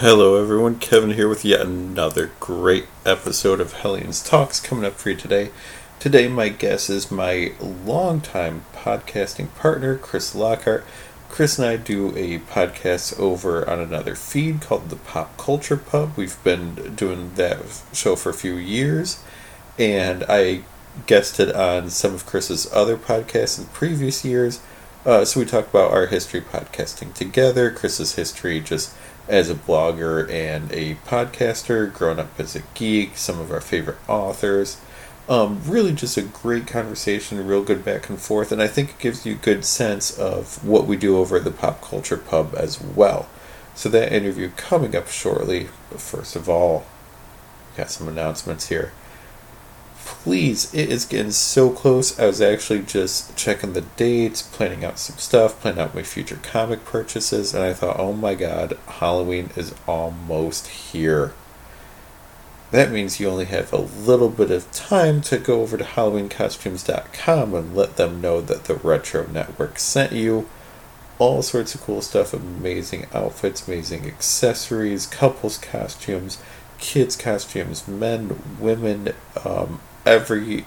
Hello, everyone. Kevin here with yet another great episode of Hellions Talks coming up for you today. Today, my guest is my longtime podcasting partner, Chris Lockhart. Chris and I do a podcast over on another feed called the Pop Culture Pub. We've been doing that show for a few years, and I guested on some of Chris's other podcasts in previous years. Uh, so we talk about our history podcasting together, Chris's history just as a blogger and a podcaster, growing up as a geek, some of our favorite authors. Um, really, just a great conversation, real good back and forth, and I think it gives you a good sense of what we do over at the Pop Culture Pub as well. So, that interview coming up shortly, but first of all, got some announcements here please, it is getting so close. I was actually just checking the dates, planning out some stuff, planning out my future comic purchases, and I thought, oh my god, Halloween is almost here. That means you only have a little bit of time to go over to HalloweenCostumes.com and let them know that the Retro Network sent you. All sorts of cool stuff, amazing outfits, amazing accessories, couples costumes, kids costumes, men, women, um, every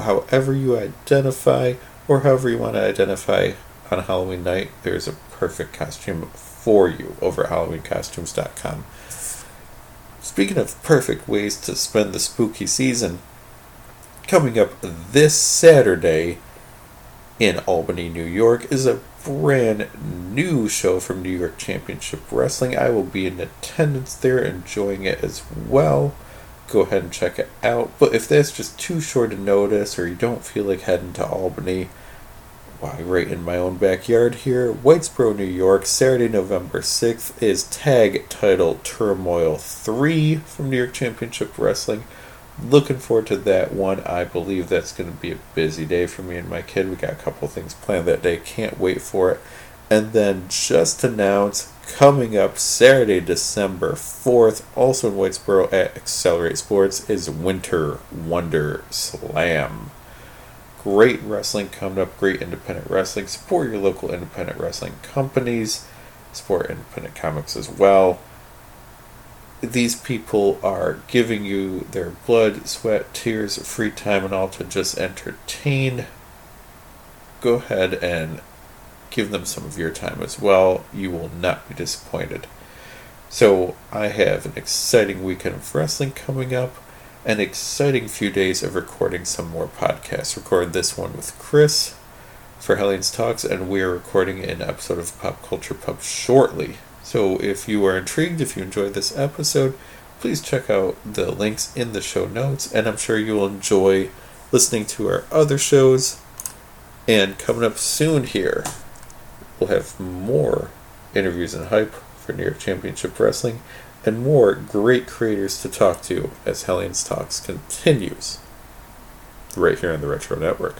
however you identify or however you want to identify on Halloween night, there's a perfect costume for you over at HalloweenCostumes.com. Speaking of perfect ways to spend the spooky season, coming up this Saturday in Albany, New York, is a brand new show from New York Championship Wrestling. I will be in attendance there, enjoying it as well go ahead and check it out. But if that's just too short a notice or you don't feel like heading to Albany, why, right in my own backyard here, Whitesboro, New York, Saturday, November 6th is Tag Title Turmoil 3 from New York Championship Wrestling. Looking forward to that one. I believe that's going to be a busy day for me and my kid. We got a couple things planned that day. Can't wait for it. And then just announce coming up Saturday, December 4th, also in Whitesboro at Accelerate Sports, is Winter Wonder Slam. Great wrestling coming up, great independent wrestling. Support your local independent wrestling companies, support independent comics as well. These people are giving you their blood, sweat, tears, free time, and all to just entertain. Go ahead and give them some of your time as well. You will not be disappointed. So, I have an exciting weekend of wrestling coming up, an exciting few days of recording some more podcasts. Recorded this one with Chris for Hellions Talks, and we are recording an episode of Pop Culture Pub shortly. So, if you are intrigued, if you enjoyed this episode, please check out the links in the show notes, and I'm sure you will enjoy listening to our other shows. And coming up soon here, we'll have more interviews and hype for New York Championship Wrestling and more great creators to talk to as Hellions Talks continues right here on the Retro Network.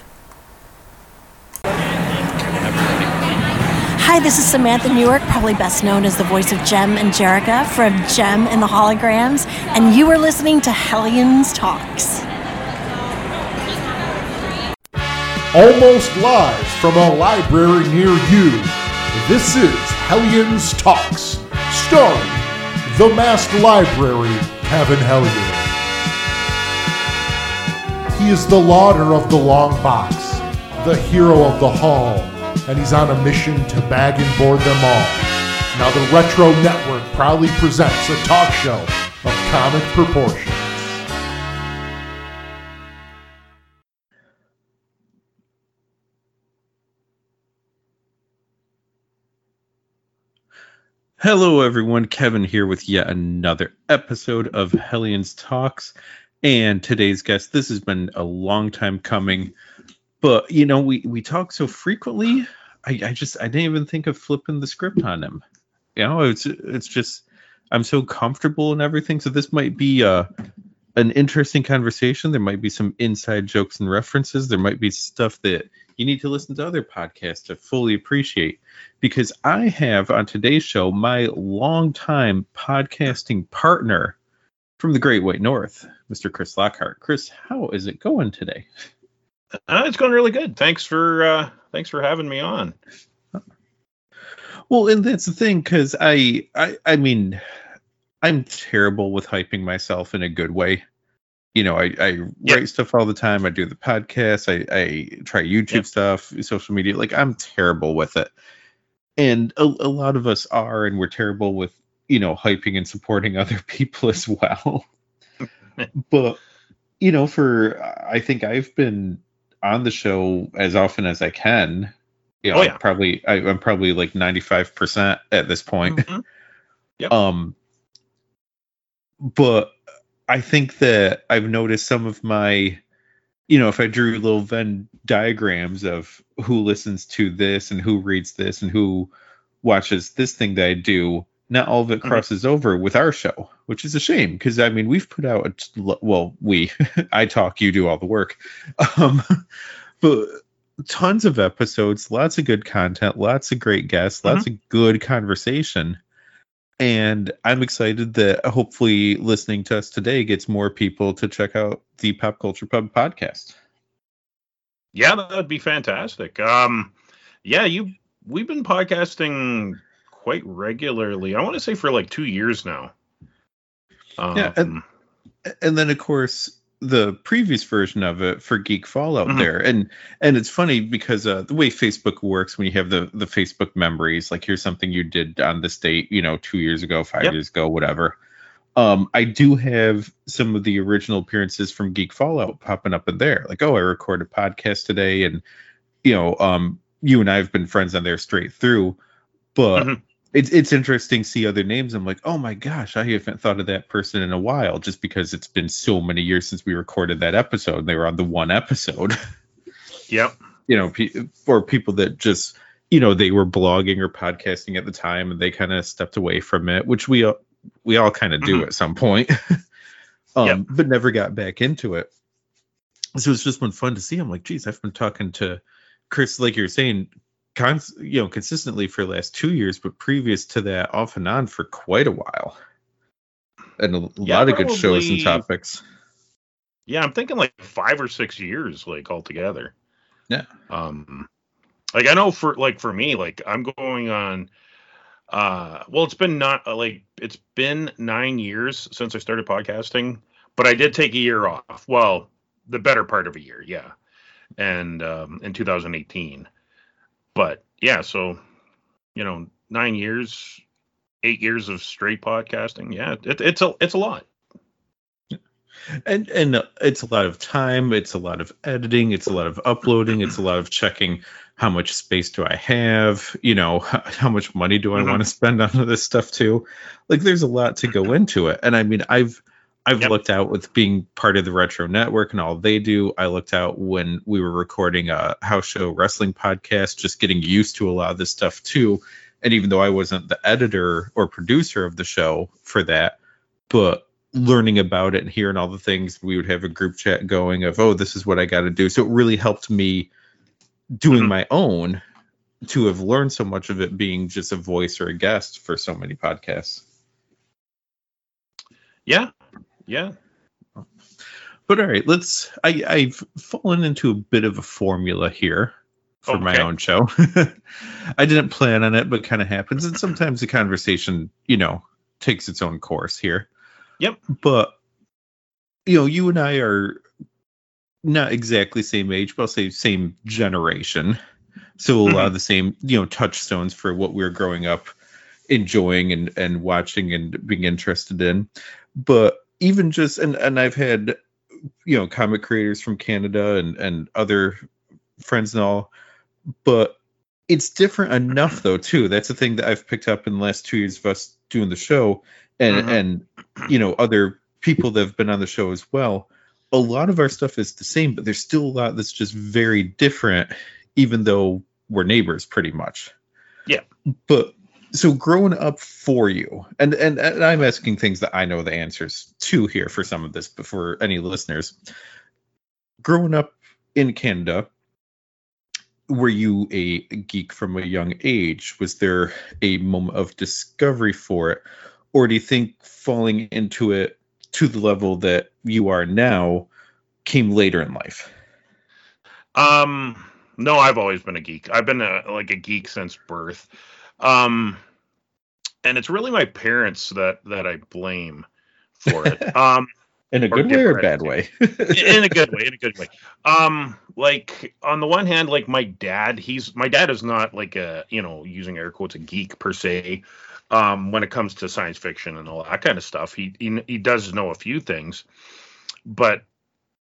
Hi, this is Samantha Newark, probably best known as the voice of Jem and Jerrica from Jem and the Holograms, and you are listening to Hellions Talks. Almost live from a library near you, this is Hellions Talks, starring the Masked Library, Kevin Hellion. He is the lauder of the long box, the hero of the hall, and he's on a mission to bag and board them all. Now, the Retro Network proudly presents a talk show of comic proportions. Hello, everyone. Kevin here with yet another episode of Hellions Talks. And today's guest, this has been a long time coming, but you know, we, we talk so frequently. I, I just, I didn't even think of flipping the script on him. You know, it's, it's just, I'm so comfortable and everything. So this might be uh, an interesting conversation. There might be some inside jokes and references. There might be stuff that you need to listen to other podcasts to fully appreciate. Because I have on today's show my longtime podcasting partner from the Great White North, Mr. Chris Lockhart. Chris, how is it going today? Uh, it's going really good. Thanks for uh, thanks for having me on. Well, and that's the thing because I, I, I mean, I'm terrible with hyping myself in a good way. You know, I, I Yep. write stuff all the time. I do the podcast. I, I try YouTube Yep. stuff, social media. Like I'm terrible with it, and a, a lot of us are, and we're terrible with you know hyping and supporting other people as well. but you know, for I think I've been on the show as often as I can. You know, Oh, yeah. probably I, I'm probably like 95 percent at this point. Mhm. Yep. Um, but I think that I've noticed some of my, you know, if I drew little Venn diagrams of who listens to this and who reads this and who watches this thing that I do, not all of it Mhm. crosses over with our show, which is a shame because I mean we've put out a t- well we I talk you do all the work, um, but tons of episodes, lots of good content, lots of great guests, lots of good conversation. And I'm excited that hopefully listening to us today gets more people to check out the Pop Culture Pub podcast. Yeah, that'd be fantastic. Um, yeah, you we've been podcasting quite regularly. I want to say for like two years now. Um, Yeah, and- and then of course the previous version of it for Geek Fallout Mhm. there, and and it's funny because uh, the way Facebook works when you have the the Facebook memories, like here's something you did on this date, you know, two years ago, five Yep. years ago, whatever. Um, I do have some of the original appearances from Geek Fallout popping up in there, like oh, I recorded a podcast today, and you know, um, you and I have been friends on there straight through, but Mhm. It's it's interesting to see other names. I'm like, oh my gosh, I haven't thought of that person in a while, just because it's been so many years since we recorded that episode. and They were on the one episode, yep. you know, pe- for people that just, you know, they were blogging or podcasting at the time, and they kind of stepped away from it, which we all we all kind of do Mhm. at some point, um, Yep. but never got back into it. So it's just been fun to see. I'm like, geez, I've been talking to Chris, like you're saying, cons- you know, consistently for the last two years, but previous to that, off and on for quite a while, and a Yeah, lot of good shows and topics. Yeah, I'm thinking like five or six years, like altogether. Yeah. Um, like I know for like for me, like I'm going on. Uh, well, it's been not uh, like it's been nine years since I started podcasting, but I did take a year off. Well, the better part of a year, yeah, and um, in 2018. But yeah, so you know, nine years, eight years of straight podcasting. Yeah, it, it's a it's a lot. and and uh, it's a lot of time it's a lot of editing it's a lot of uploading it's a lot of checking how much space do i have you know how, much money do i Mhm. want to spend on this stuff too like there's a lot to go into it and i mean i've i've Yep. looked out with being part of the retro network and all they do. I looked out when we were recording a house show wrestling podcast just getting used to a lot of this stuff too. And even though i wasn't the editor or producer of the show for that but learning about it and hearing all the things we would have a group chat going of oh this is what i got to do. So it really helped me doing Mhm. my own to have learned so much of it being just a voice or a guest for so many podcasts. Yeah, yeah. but all right let's i i've fallen into a bit of a formula here for my own show. I didn't plan on it but kind of happens and sometimes the conversation you know takes its own course here. Yep. but you know you and i are not exactly same age but i'll say same generation. So a lot of the same you know touchstones for what we were growing up enjoying and and watching and being interested in. But even just and and i've had you know comic creators from canada and and other friends and all but it's different enough though too that's the thing that i've picked up in the last two years of us doing the show and Mhm. and you know other people that have been on the show as well a lot of our stuff is the same but there's still a lot that's just very different even though we're neighbors pretty much Yeah. but so growing up for you and, and and i'm asking things that i know the answers to here for some of this but for any listeners growing up in canada were you a geek from a young age was there a moment of discovery for it or do you think falling into it to the level that you are now came later in life Um, no, I've always been a geek. I've been a, like a geek since birth. Um, and it's really my parents that that I blame for it. Um, in a good way or a bad way? in a good way in a good way um like on the one hand like my dad he's my dad is not like a you know using air quotes a geek per se um when it comes to science fiction and all that kind of stuff he he, he does know a few things but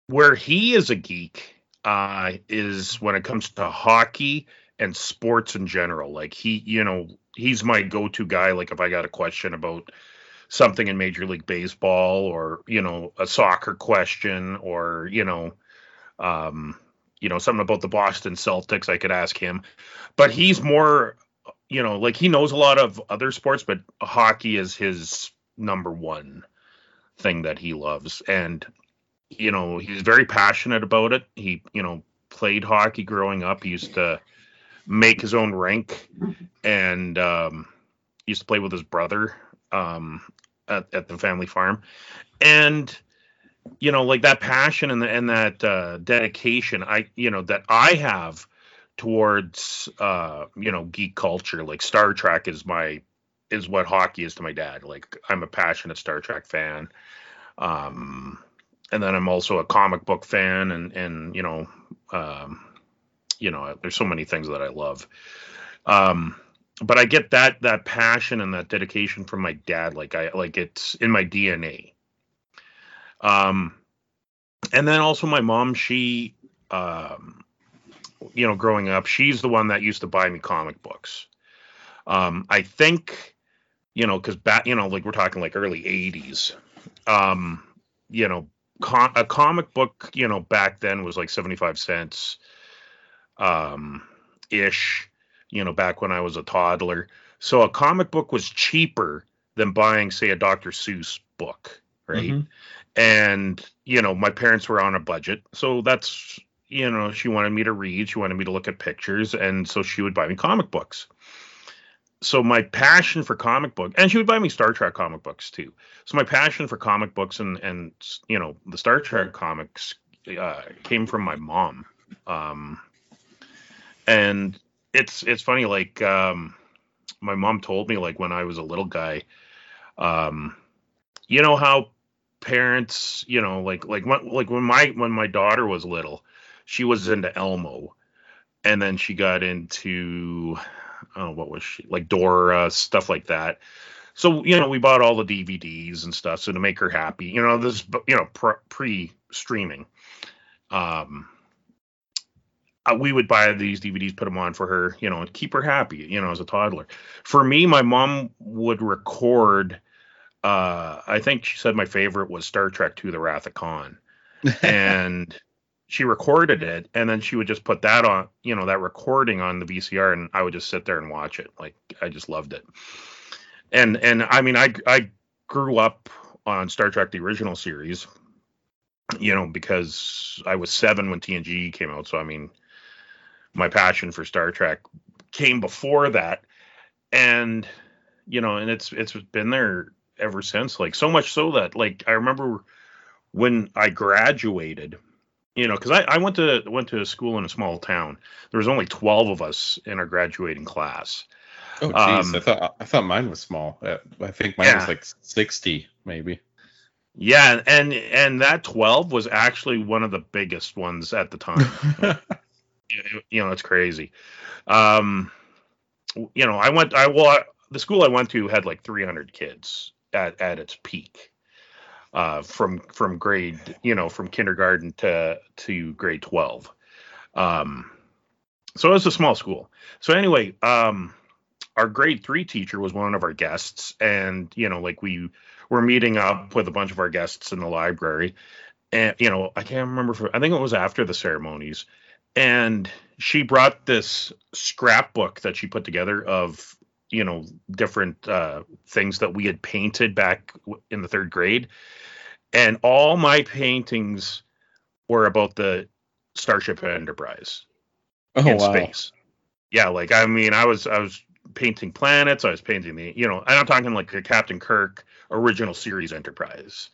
where he is a geek uh is when it comes to hockey and sports in general like he you know he's my go-to guy like if i got a question about something in Major League Baseball or you know a soccer question or you know um you know something about the Boston Celtics I could ask him. But he's more you know like he knows a lot of other sports but hockey is his number one thing that he loves. And you know he's very passionate about it. He you know played hockey growing up. He used to make his own rink and um used to play with his brother um at, at the family farm. And you know like that passion and, the, and that uh, dedication i you know that i have towards uh you know geek culture like star trek is my is what hockey is to my dad. Like i'm a passionate star trek fan. Um and then i'm also a comic book fan and and you know um you know there's so many things that i love um but I get that that passion and that dedication from my dad. Like I like it's in my DNA. Um, and then also my mom. She, um, you know, growing up, she's the one that used to buy me comic books. Um, I think, you know, because back, you know, like we're talking like early '80s. Um, you know, a comic book, you know, back then was like 75 cents, um, ish you know, back when I was a toddler. So a comic book was cheaper than buying, say, a Dr. Seuss book, right? Mhm. And, you know, my parents were on a budget. So that's, you know, she wanted me to read, she wanted me to look at pictures. And so she would buy me comic books. So my passion for comic book, and she would buy me Star Trek comic books too. So my passion for comic books and and you know the Star Trek comics uh, came from my mom. Um, and it's it's funny like um my mom told me like when I was a little guy um you know how parents you know like like when, like when my when my daughter was little she was into Elmo and then she got into oh what was she like Dora stuff like that. So you know we bought all the DVDs and stuff so to make her happy you know this you know pre streaming um we would buy these DVDs, put them on for her, you know, and keep her happy, you know, as a toddler. For me, my mom would record. Uh, I think she said my favorite was Star Trek II: The Wrath of Khan, and she recorded it, and then she would just put that on, you know, that recording on the VCR, and I would just sit there and watch it. Like I just loved it. And and I mean, I I grew up on Star Trek: The Original Series, you know, because I was seven when TNG came out. So I mean my passion for Star Trek came before that, and you know, and it's it's been there ever since. Like so much so that like I remember when I graduated, you know, because I, I went to went to a school in a small town. There was only twelve of us in our graduating class. Oh, jeez. Um, I thought I thought mine was small. Uh, I think mine Yeah. was like sixty, maybe. Yeah, and and that twelve was actually one of the biggest ones at the time. you know it's crazy. Um you know i went i well the school i went to had like 300 kids at at its peak uh from from grade you know from kindergarten to to grade 12 um so it was a small school. So anyway um our grade 3 teacher was one of our guests and you know like we were meeting up with a bunch of our guests in the library. And you know i can't remember if, i think it was after the ceremonies and she brought this scrapbook that she put together of you know different uh, things that we had painted back in the third grade. And all my paintings were about the starship enterprise oh in wow. space. Yeah like i mean i was i was painting planets i was painting the you know and i'm talking like the captain kirk original series enterprise.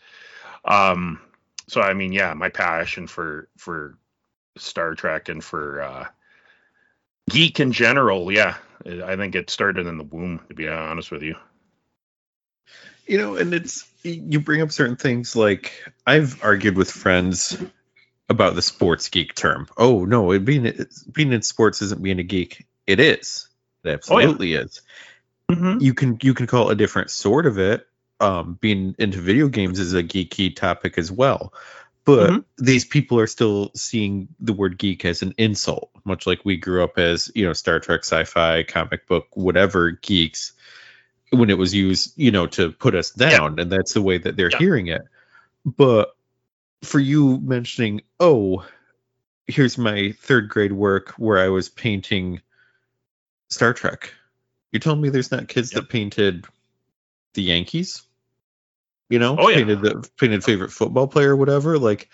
Um so i mean yeah my passion for for Star Trek and for uh, geek in general, yeah, I think it started in the womb, to be honest with you. You know, and it's you bring up certain things like I've argued with friends about the sports geek term. Oh no, it being being in sports isn't being a geek. It is. It absolutely oh, yeah. is. Mm-hmm. You can you can call it a different sort of it. Um, being into video games is a geeky topic as well. But mm-hmm. these people are still seeing the word geek as an insult, much like we grew up as, you know, Star Trek, sci-fi, comic book, whatever geeks when it was used, you know, to put us down, yeah. and that's the way that they're yeah. hearing it. But for you mentioning, oh, here's my third grade work where I was painting Star Trek. You're telling me there's not kids yep. that painted the Yankees? You know, oh, yeah. painted the painted favorite football player or whatever. Like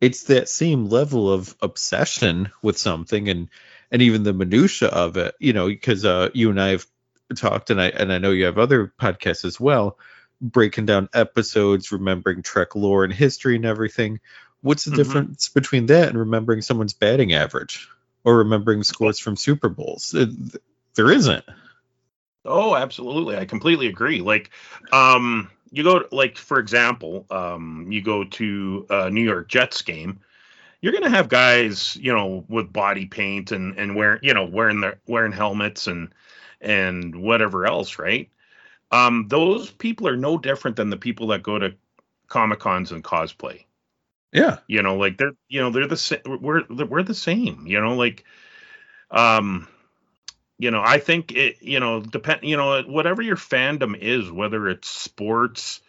it's that same level of obsession with something and and even the minutia of it, you know, because uh, you and I have talked, and I and I know you have other podcasts as well, breaking down episodes, remembering Trek lore and history and everything. What's the mm-hmm. difference between that and remembering someone's batting average or remembering scores from Super Bowls? It, there isn't. Oh, absolutely. I completely agree. Like, um, you go to, like for example, um, you go to a New York Jets game. You're gonna have guys, you know, with body paint and and wearing, you know, wearing their wearing helmets and and whatever else, right? Um, those people are no different than the people that go to comic cons and cosplay. Yeah, you know, like they're you know they're the same. We're we're the same. You know, like um, you know, I think it. You know, depend. You know, whatever your fandom is, whether it's sports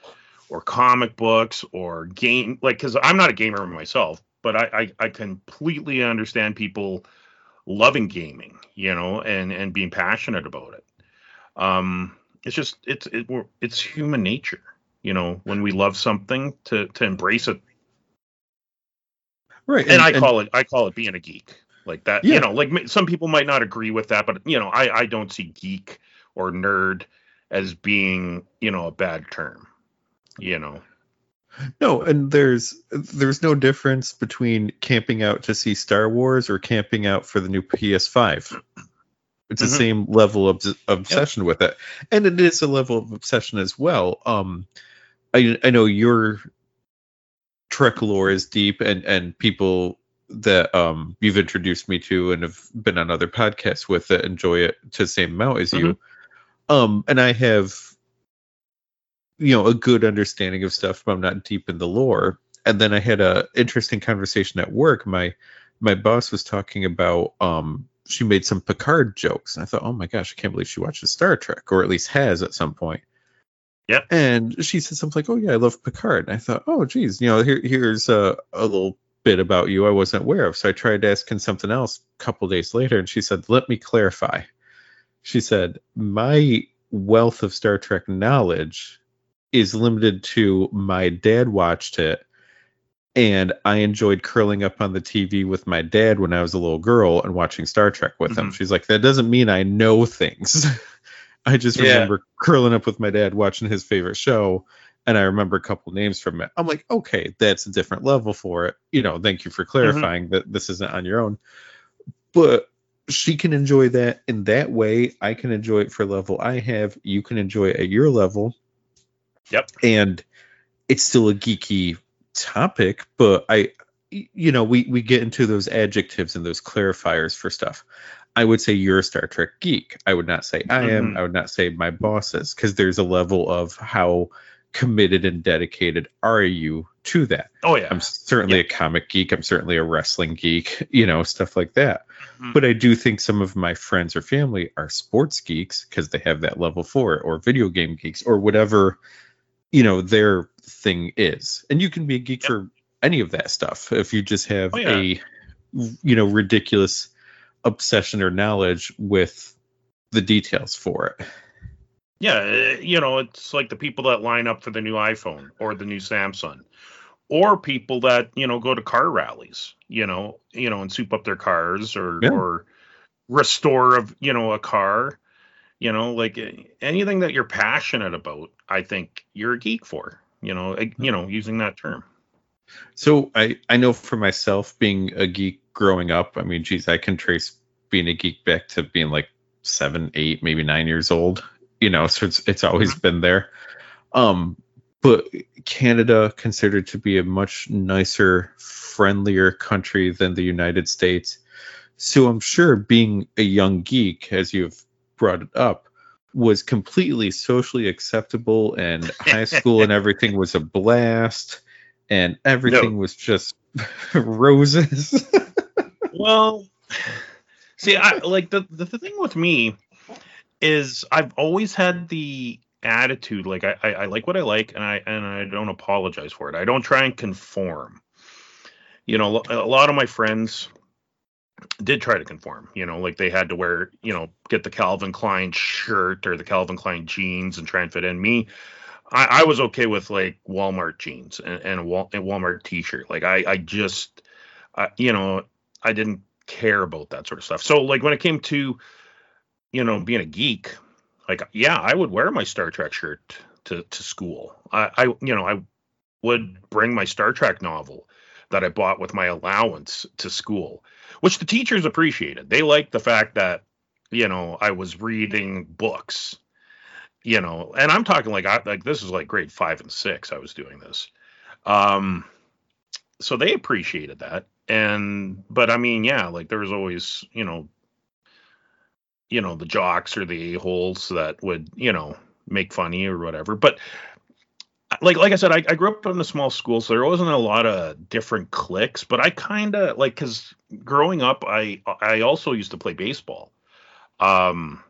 or comic books or game, like because I'm not a gamer myself, but I, I I completely understand people loving gaming, you know, and and being passionate about it. Um, it's just it's it, it's human nature, you know, when we love something to to embrace it. Right, and, and I call it I call it being a geek, like that. Yeah. You know, like some people might not agree with that, but you know, I I don't see geek or nerd as being you know a bad term, you know. No, and there's there's no difference between camping out to see Star Wars or camping out for the new PS5. It's mm-hmm. the same level of obsession yep. with it, and it is a level of obsession as well. Um, I I know your Trek lore is deep, and and people that um you've introduced me to and have been on other podcasts with that enjoy it to the same amount as mm-hmm. you. Um, and I have you know a good understanding of stuff but i'm not deep in the lore. And then i had a interesting conversation at work. My my boss was talking about um she made some picard jokes. And i thought oh my gosh i can't believe she watches star trek or at least has at some point. Yeah and she said something like oh yeah i love picard. And i thought oh geez you know here, here's a, a little about you i wasn't aware of so i tried asking something else a couple days later and she said let me clarify she said my wealth of star trek knowledge is limited to my dad watched it and I enjoyed curling up on the TV with my dad when I was a little girl and watching Star Trek with mm-hmm. him. She's like, that doesn't mean I know things. I just yeah. remember curling up with my dad watching his favorite show, and I remember a couple names from it. I'm like, okay, that's a different level for it. You know, thank you for mm-hmm. clarifying mm-hmm. that this isn't on your own. But she can enjoy that in that way. I can enjoy it for level I have. You can enjoy it at your level. Yep. And it's still a geeky topic, but I you know, we we get into those adjectives and those clarifiers for stuff. I would say you're a Star Trek geek. I would not say I am. Mm-hmm. I would not say my bosses because there's a level of how committed and dedicated are you to that. Oh yeah. I'm certainly yeah. a comic geek. I'm certainly a wrestling geek, you know, stuff like that. Mm-hmm. But I do think some of my friends or family are sports geeks because they have that level for it or video game geeks or whatever you know their thing is and you can be a geek yep. for any of that stuff if you just have oh, yeah. a you know ridiculous obsession or knowledge with the details for it yeah uh, you know it's like the people that line up for the new iphone or the new samsung or people that you know go to car rallies you know you know and soup up their cars or yeah. or restore of you know a car you know like eh, anything that you're passionate about i think you're a geek for you know you know using that term so i i know for myself being a geek growing up i mean geez i can trace being a geek back to being like seven, eight, maybe nine years old. You know, so it's it's always been there. Um, but Canada considered to be a much nicer, friendlier country than the United States. So I'm sure being a young geek, as you've brought it up, was completely socially acceptable and high school and everything was a blast and everything No. was just roses. Well, see, I like the, the the thing with me is I've always had the attitude like I, I I like what I like and I and I don't apologize for it. I don't try and conform. You know, a lot of my friends did try to conform. You know, like they had to wear, you know, get the Calvin Klein shirt or the Calvin Klein jeans and try and fit in. Me, I, I was okay with like Walmart jeans and, and Wal- Walmart t-shirt. Like I, I just, I, you know, I didn't care about that sort of stuff. So like when it came to, you know, being a geek, like yeah, I would wear my Star Trek shirt to to school. I, I you know, I would bring my Star Trek novel that I bought with my allowance to school, which the teachers appreciated. They liked the fact that, you know, I was reading books, you know, and I'm talking like I like this is like grade five and six. I was doing this. Um so they appreciated that. And but I mean, yeah, like there was always, you know, you know, the jocks or the a-holes that would, you know, make fun of you or whatever. But like like I said, I, I grew up in a small school, so there wasn't a lot of different cliques. But I kind of like because growing up, I I also used to play baseball. Um,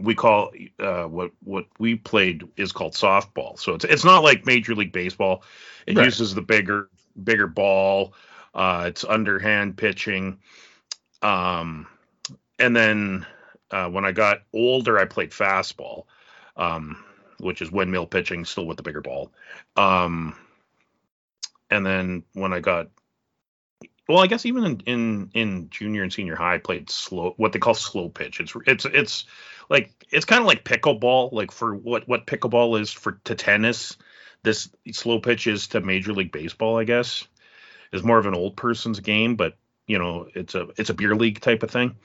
we call uh, what what we played is called softball. So it's it's not like Major League Baseball. It Right. uses the bigger bigger ball. Uh, it's underhand pitching. Um, and then uh, when I got older, I played fastball. Um, which is windmill pitching, still with the bigger ball. Um, and then when I got, well, I guess even in, in in junior and senior high, I played slow, what they call slow pitch. It's it's it's like it's kind of like pickleball, like for what what pickleball is for to tennis. This slow pitch is to Major League Baseball, I guess, is more of an old person's game, but you know, it's a it's a beer league type of thing.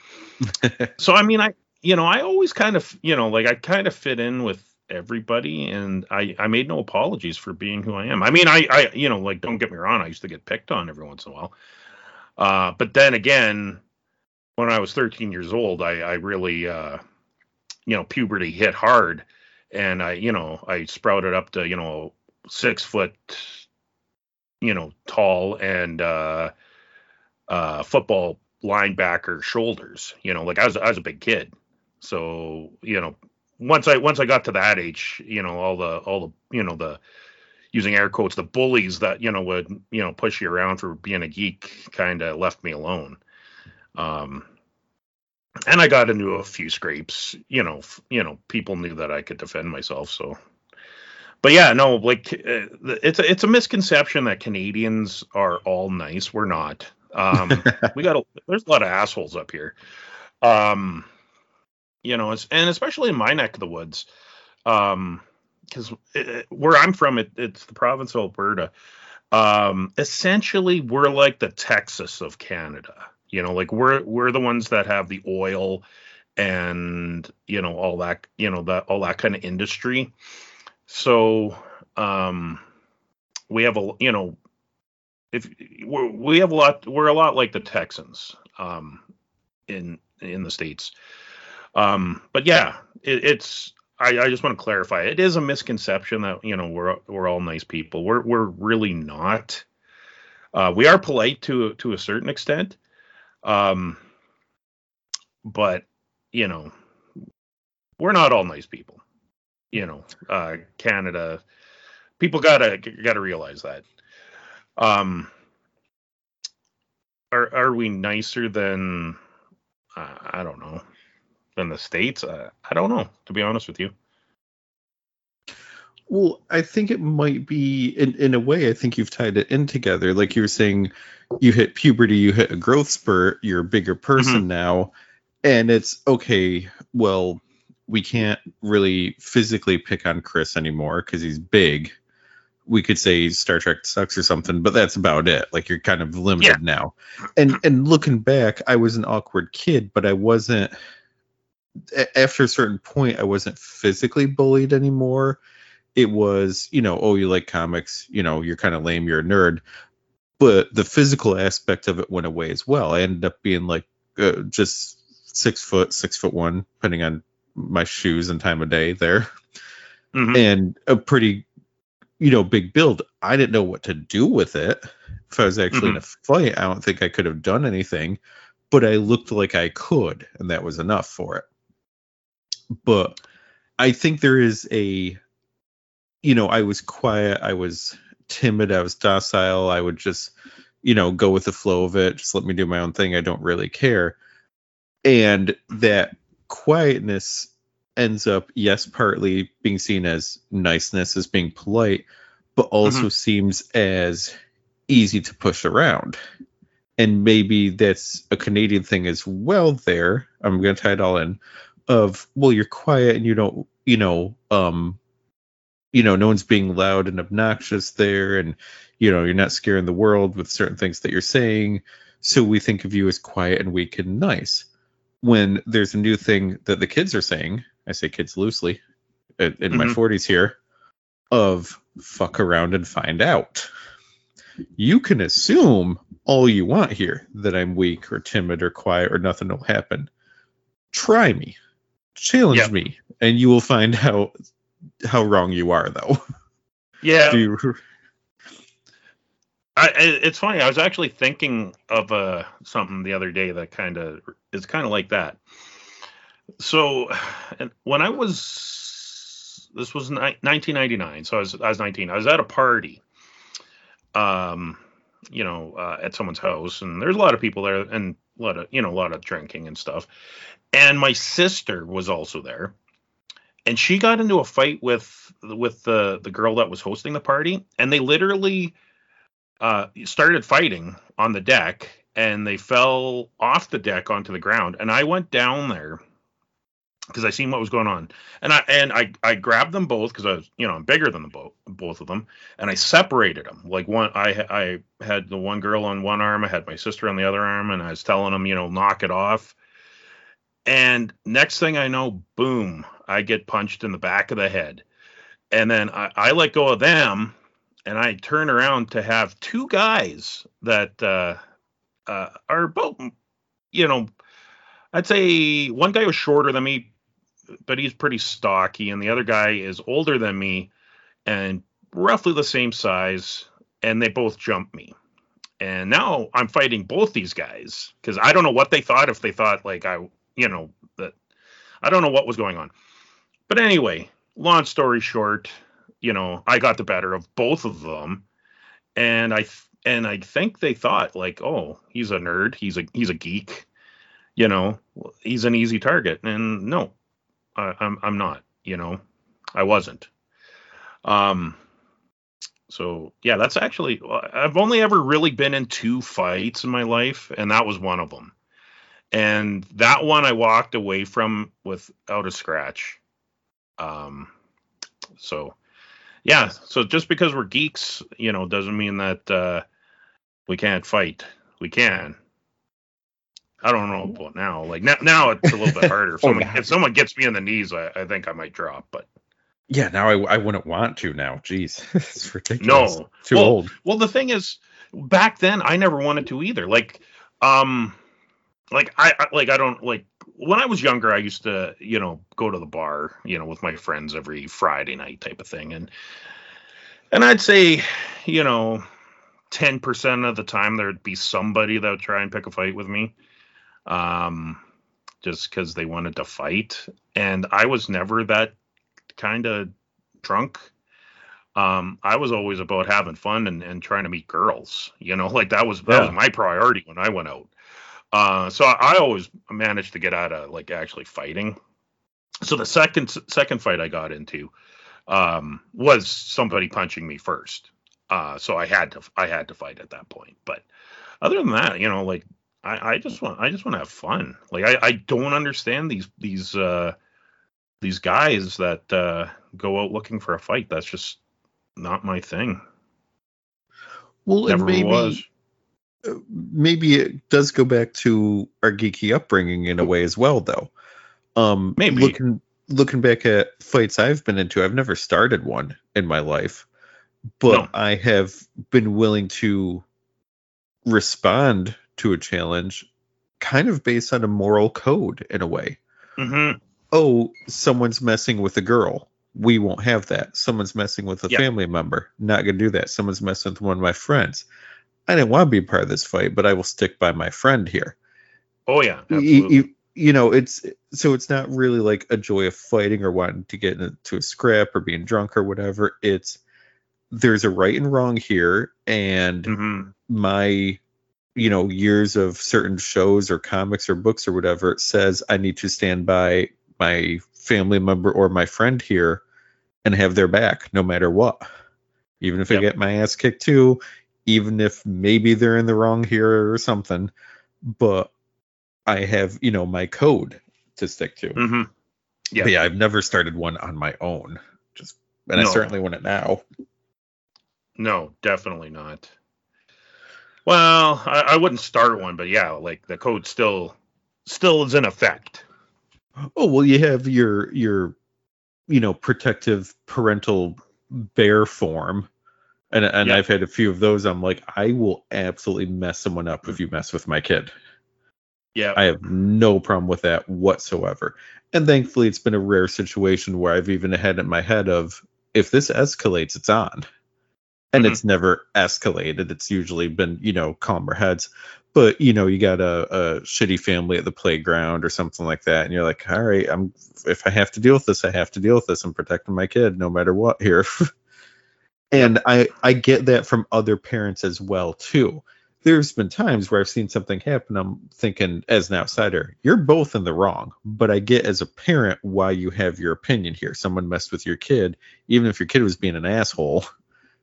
so I mean, I you know, I always kind of you know, like I kind of fit in with everybody and I I made no apologies for being who I am. I mean, I I you know, like don't get me wrong, I used to get picked on every once in a while. Uh but then again, when I was 13 years old, I I really uh you know, puberty hit hard and I you know, I sprouted up to, you know, 6 foot you know, tall and uh uh football linebacker shoulders, you know, like I was I was a big kid. So, you know, once I once I got to that age, you know, all the all the you know the using air quotes the bullies that you know would you know push you around for being a geek kind of left me alone. Um, and I got into a few scrapes. You know, f- you know, people knew that I could defend myself. So, but yeah, no, like uh, it's a it's a misconception that Canadians are all nice. We're not. Um, we got a, there's a lot of assholes up here. Um, you know, it's, and especially in my neck of the woods, um, because where I'm from, it, it's the province of Alberta. Um, essentially, we're like the Texas of Canada. You know, like we're we're the ones that have the oil and you know all that you know that all that kind of industry. So um, we have a you know if we're, have a lot we're a lot like the Texans um, in in the states. Um, but yeah, it, it's I, I just want to clarify. It is a misconception that you know we're we're all nice people. We're we're really not. Uh, we are polite to to a certain extent, um, but you know we're not all nice people. You know, uh, Canada people gotta gotta realize that. Um, are are we nicer than uh, I don't know than the states? Uh, I don't know to be honest with you. Well, I think it might be in in a way. I think you've tied it in together. Like you were saying, you hit puberty, you hit a growth spurt. You're a bigger person now, and it's okay. Well, we can't really physically pick on Chris anymore because he's big. We could say Star Trek sucks or something, but that's about it. Like you're kind of limited Yeah. now. And and looking back, I was an awkward kid, but I wasn't after a certain point, I wasn't physically bullied anymore. It was, you know, oh, you like comics, you know, you're kind of lame, you're a nerd. But the physical aspect of it went away as well. I ended up being like uh, just six foot, six foot one, depending on my shoes and time of day there, Mhm. and a pretty, you know, big build. I didn't know what to do with it. If I was actually in mm-hmm. a fight, I don't think I could have done anything, but I looked like I could, and that was enough for it. But I think there is a, you know, I was quiet, I was timid, I was docile, I would just, you know, go with the flow of it, just let me do my own thing. I don't really care. And that quietness ends up, yes, partly being seen as niceness, as being polite, but also seems as easy to push around. And maybe that's a Canadian thing as well there. I'm gonna tie it all in of well, you're quiet and you don't, you know, um, you know, no one's being loud and obnoxious there, and you know, you're not scaring the world with certain things that you're saying. So we think of you as quiet and weak and nice. When there's a new thing that the kids are saying, I say kids loosely, in in my Mhm. 40s here, of fuck around and find out. You can assume all you want here that I'm weak or timid or quiet or nothing will happen. Try me, challenge Yep. me, and you will find out how wrong you are, though. Yeah, Do you, I, I- it's funny. I was actually thinking of uh, something the other day that kind of is kind of like that. So, when I was, this was ni- 1999. So I was, I was 19. I was at a party, um, you know, uh, at someone's house, and there's a lot of people there, and a lot of, you know, a lot of drinking and stuff. And my sister was also there, and she got into a fight with with the the girl that was hosting the party, and they literally uh, started fighting on the deck and they fell off the deck onto the ground. And I went down there because I seen what was going on. And I and I I grabbed them both because I was you know I'm bigger than the both both of them, and I separated them. Like one I I had the one girl on one arm, I had my sister on the other arm, and I was telling them you know knock it off. And next thing I know, boom, I get punched in the back of the head. And then I, I let go of them and I turn around to have two guys that uh, uh, are both, you know, I'd say one guy was shorter than me, but he's pretty stocky, and the other guy is older than me and roughly the same size, and they both jump me. And now I'm fighting both these guys because I don't know what they thought. If they thought like I, you know, that I don't know what was going on. But anyway, long story short, you know, I got the better of both of them, and I th- and I think they thought like, oh, he's a nerd, he's a he's a geek, you know, he's an easy target, and no, I, I'm I'm not, you know, I wasn't. Um, so yeah, that's actually I've only ever really been in two fights in my life, and that was one of them. And that one I walked away from without a scratch. Um, so yeah, so just because we're geeks, you know, doesn't mean that uh, we can't fight. We can. I don't know about now. Like now, now it's a little bit harder. If Oh, someone, yeah. if someone gets me on the knees, I, I think I might drop. But yeah, now I, I wouldn't want to now. Jeez, it's ridiculous. No. Too Well, old. Well, the thing is, back then I never wanted to either. Like, um, like I, I like I don't like when I was younger. I used to, you know, go to the bar, you know, with my friends every Friday night type of thing, and and I'd say, you know, ten percent of the time there'd be somebody that would try and pick a fight with me, um, just because they wanted to fight, and I was never that kind of drunk. Um i was always about having fun and, and trying to meet girls you know like that was that Yeah. was my priority when i went out. Uh so i, I always managed to get out of like actually fighting. So the second second fight i got into um was somebody punching me first. Uh so i had to i had to fight at that point. But other than that you know like i i just want i just want to have fun like i i don't understand these these uh these guys that uh go out looking for a fight that's just not my thing Well, never maybe was maybe it does go back to our geeky upbringing in a way as well, though. Um, Maybe. looking looking back at fights I've been into, I've never started one in my life, but No. I have been willing to respond to a challenge, kind of based on a moral code in a way. hmm Oh, someone's messing with a girl. We won't have that. Someone's messing with a Yeah. family member. Not gonna do that. Someone's messing with one of my friends. I didn't want to be a part of this fight, but I will stick by my friend here. Oh yeah, you, absolutely. you, you know it's so it's not really like a joy of fighting or wanting to get into a scrap or being drunk or whatever it's there's a right and wrong here and Mhm. my you know years of certain shows or comics or books or whatever it says i need to stand by my family member or my friend here and have their back no matter what. Even if i get my ass kicked too even if maybe they're in the wrong here or something but i have you know my code to stick to. Hmm Yeah. but yeah i've never started one on my own. Just and i certainly wouldn't now. No, definitely not. Well, I, I wouldn't start one, but yeah, like the code still still is in effect. Oh well, you have your your you know protective parental bear form, and and Yeah. I've had a few of those. I'm like, I will absolutely mess someone up if you mess with my kid. Yeah. I have no problem with that whatsoever. And thankfully, it's been a rare situation where I've even had it in my head of if this escalates, it's on. And Mhm. it's never escalated. It's usually been, you know, calmer heads. But you know, you got a, a shitty family at the playground or something like that, and you're like, all right, I'm if I have to deal with this, I have to deal with this. I'm protecting my kid no matter what here. and I I get that from other parents as well too there's been times where I've seen something happen. I'm thinking, as an outsider, you're both in the wrong. But I get as a parent why you have your opinion here. Someone messed with your kid, even if your kid was being an asshole.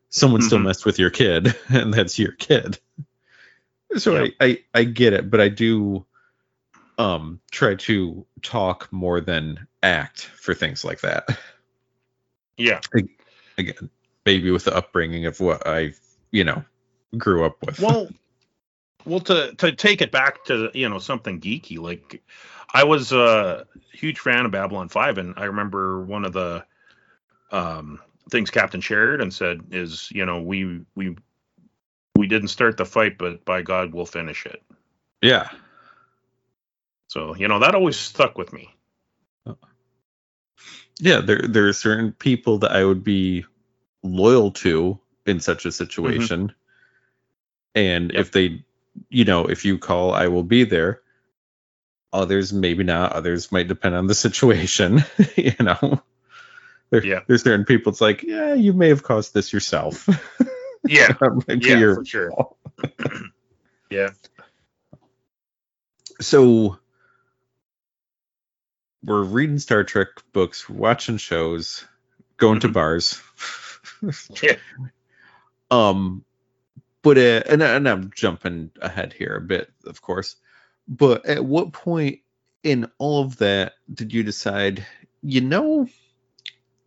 Someone still Mhm. messed with your kid, and that's your kid. So Yep. I, I I get it, but I do um try to talk more than act for things like that. yeah. Again, maybe with the upbringing of what I you know grew up with. Well, well, to to take it back to you know something geeky, like I was a huge fan of Babylon Five, and I remember one of the um, things Captain Sheridan said is, you know, we we we didn't start the fight, but by God, we'll finish it. yeah. So you know that always stuck with me. yeah there there are certain people that i would be loyal to in such a situation and Yep. if they you know if you call i will be there others maybe not others might depend on the situation you know there, Yeah. there's certain people it's like yeah you may have caused this yourself Yeah, That might be yeah, your for sure. Yeah, so we're reading Star Trek books, watching shows, going to Mhm. bars. Yeah. Um, but uh, and and I'm jumping ahead here a bit, of course. But at what point in all of that did you decide, you know,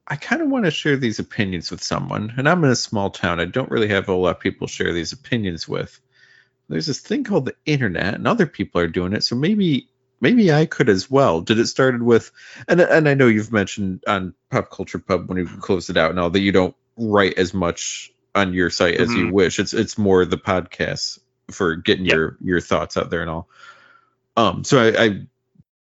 I kind of want to share these opinions with someone, and I'm in a small town. I don't really have a lot of people share these opinions with. There's this thing called the internet, and other people are doing it, so maybe maybe I could as well. Did it started with, and and I know you've mentioned on Pop Culture Pub when you closed it out and all that you don't write as much on your site as you Mhm. wish. It's it's more the podcasts for getting Yep. your your thoughts out there and all. Um, so I, I'm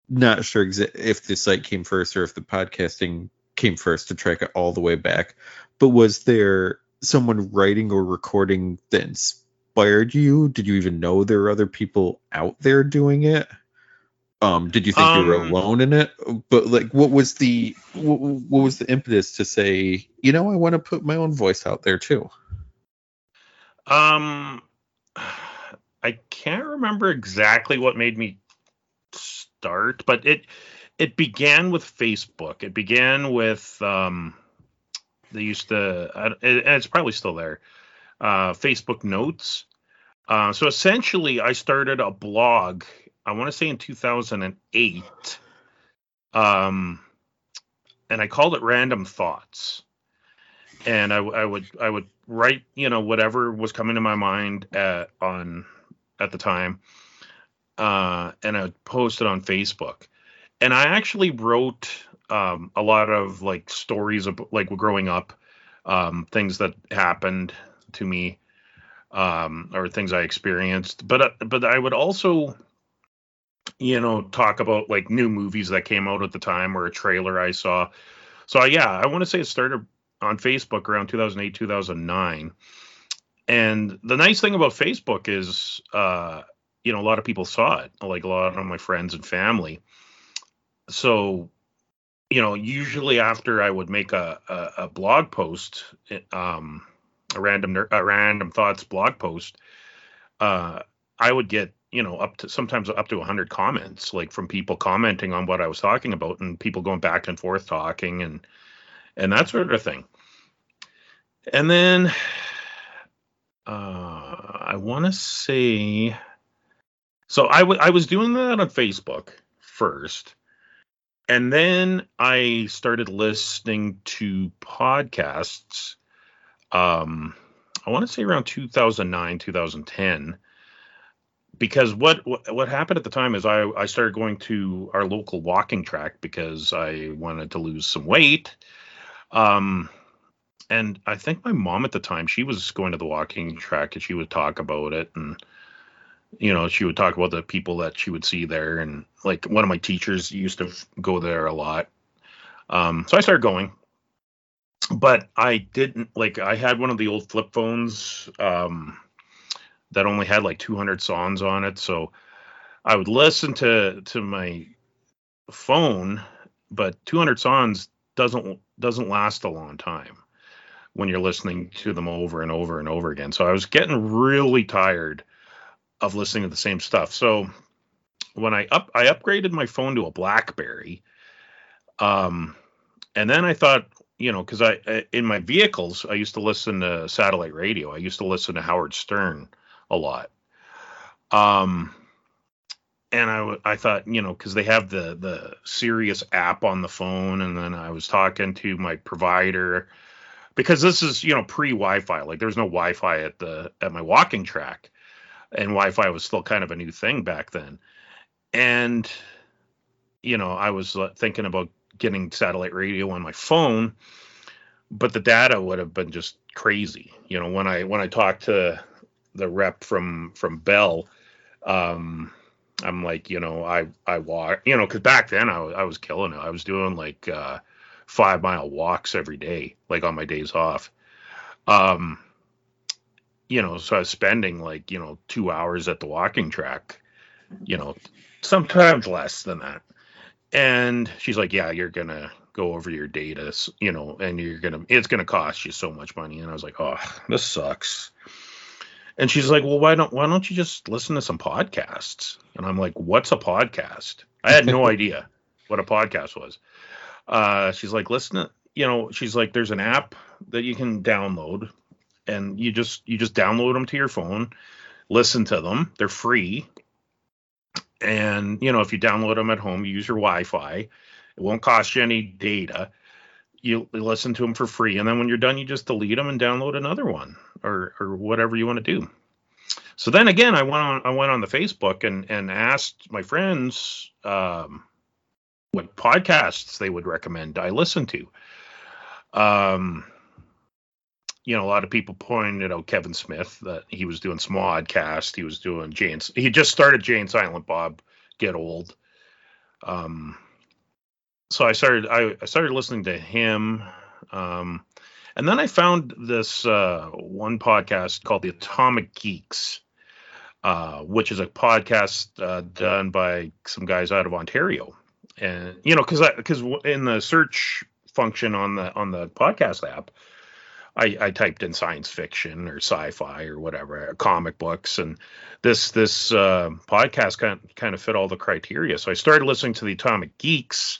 not sure exa- if the site came first or if the podcasting came first to track it all the way back. But was there someone writing or recording that inspired you? Did you even know there were other people out there doing it? Um, did you think you were Um, alone in it? But like, what was the what, what was the impetus to say, you know, I want to put my own voice out there too? Um, I can't remember exactly what made me start, but it it began with Facebook. It began with um, they used to, I- and it's probably still there. Uh, Facebook Notes. Uh, so essentially, I started a blog. I want to say in 2008. Um, and I called it Random Thoughts and I, I would I would write you know whatever was coming to my mind at on at the time, uh, and I would post it on Facebook. And I actually wrote um, a lot of like stories of like growing up, um, things that happened to me, um, or things I experienced. But uh, but I would also, you know, talk about like new movies that came out at the time or a trailer I saw. So yeah, I want to say it started on Facebook around 2008 2009. And the nice thing about Facebook is, uh, you know, a lot of people saw it, like a lot of my friends and family. So, you know, usually after I would make a, a, a blog post, um, a random a random thoughts blog post, uh, I would get you know up to sometimes up to 100 comments like from people commenting on what I was talking about and people going back and forth talking and and that sort of thing. And then uh, I want to say so I, w- I was doing that on Facebook first. And then I started listening to podcasts. Um, I want to say around 2009, 2010 because what, what, happened at the time is I I started going to our local walking track because I wanted to lose some weight. Um, and I think my mom at the time she was going to the walking track and she would talk about it and you know she would talk about the people that she would see there. And like one of my teachers used to go there a lot. Um, so i started going. But i didn't like i had one of the old flip phones um, that only had like 200 songs on it. So i would listen to to my phone but 200 songs doesn't doesn't last a long time when you're listening to them over and over and over again. So i was getting really tired of listening to the same stuff. So when I up I upgraded my phone to a BlackBerry, um, and then I thought, you know, because I in my vehicles I used to listen to satellite radio. I used to listen to Howard Stern a lot. Um, and I I thought, you know, because they have the the Sirius app on the phone, and then I was talking to my provider because this is you know pre Wi-Fi. Like there's no Wi-Fi at the at my walking track and Wi-Fi was still kind of a new thing back then. And you know, I was uh, thinking about getting satellite radio on my phone, but the data would have been just crazy. You know, when I when I talked to the rep from from Bell, um, I'm like, you know, I I walk, you know, because back then I was I was killing it. I was doing like uh, five mile walks every day, like on my days off. Um, you know, so I was spending like, you know, two hours at the walking track, you know, sometimes less than that. And she's like, yeah, you're going to go over your data, you know, and you're going to, it's going to cost you so much money. And I was like, oh, this sucks. And she's like, well, why don't, why don't you just listen to some podcasts? And I'm like, what's a podcast? I had no idea what a podcast was. Uh, she's like, listen to, you know, she's like, there's an app that you can download and you just you just download them to your phone, listen to them. They're free. And you know, if you download them at home, you use your Wi-Fi. It won't cost you any data. You listen to them for free, and then when you're done, you just delete them and download another one, or or whatever you want to do. So then again, I went on I went on the Facebook and and asked my friends um, what podcasts they would recommend I listen to. Um, you know, a lot of people pointed out Kevin Smith that he was doing Smodcast. He was doing Jane's. He just started Jay and Silent Bob Get Old. Um, so I started. I, I started listening to him. Um, and then I found this uh, one podcast called The Atomic Geeks, uh, which is a podcast uh, done by some guys out of Ontario. And you know, because because in the search function on the on the podcast app, I, I typed in science fiction or sci-fi or whatever, comic books, and this this uh, podcast kind of, kind of fit all the criteria. So I started listening to the Atomic Geeks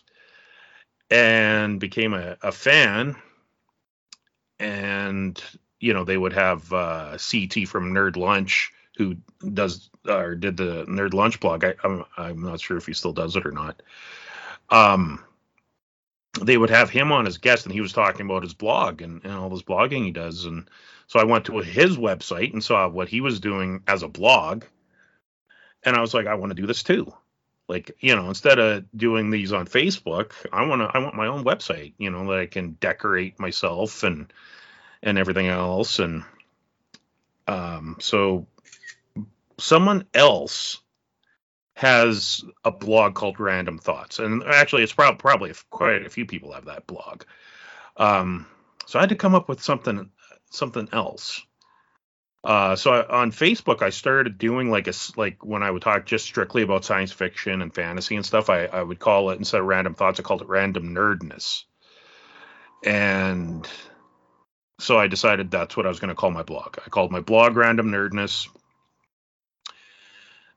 and became a, a fan. And you know they would have uh, CT from Nerd Lunch who does or did the Nerd Lunch blog. I, I'm I'm not sure if he still does it or not. Um, they would have him on as guest and he was talking about his blog and, and all this blogging he does. And so i went to his website and saw what he was doing as a blog. And i was like i want to do this too. Like you know instead of doing these on facebook i want to i want my own website you know that i can decorate myself and and everything else. And um so someone else has a blog called random thoughts and actually it's prob- probably quite a few people have that blog um so i had to come up with something something else uh, so I, on Facebook, I started doing like a like when I would talk just strictly about science fiction and fantasy and stuff. I, I would call it instead of random thoughts, I called it random nerdness. And so I decided that's what I was going to call my blog. I called my blog Random Nerdness.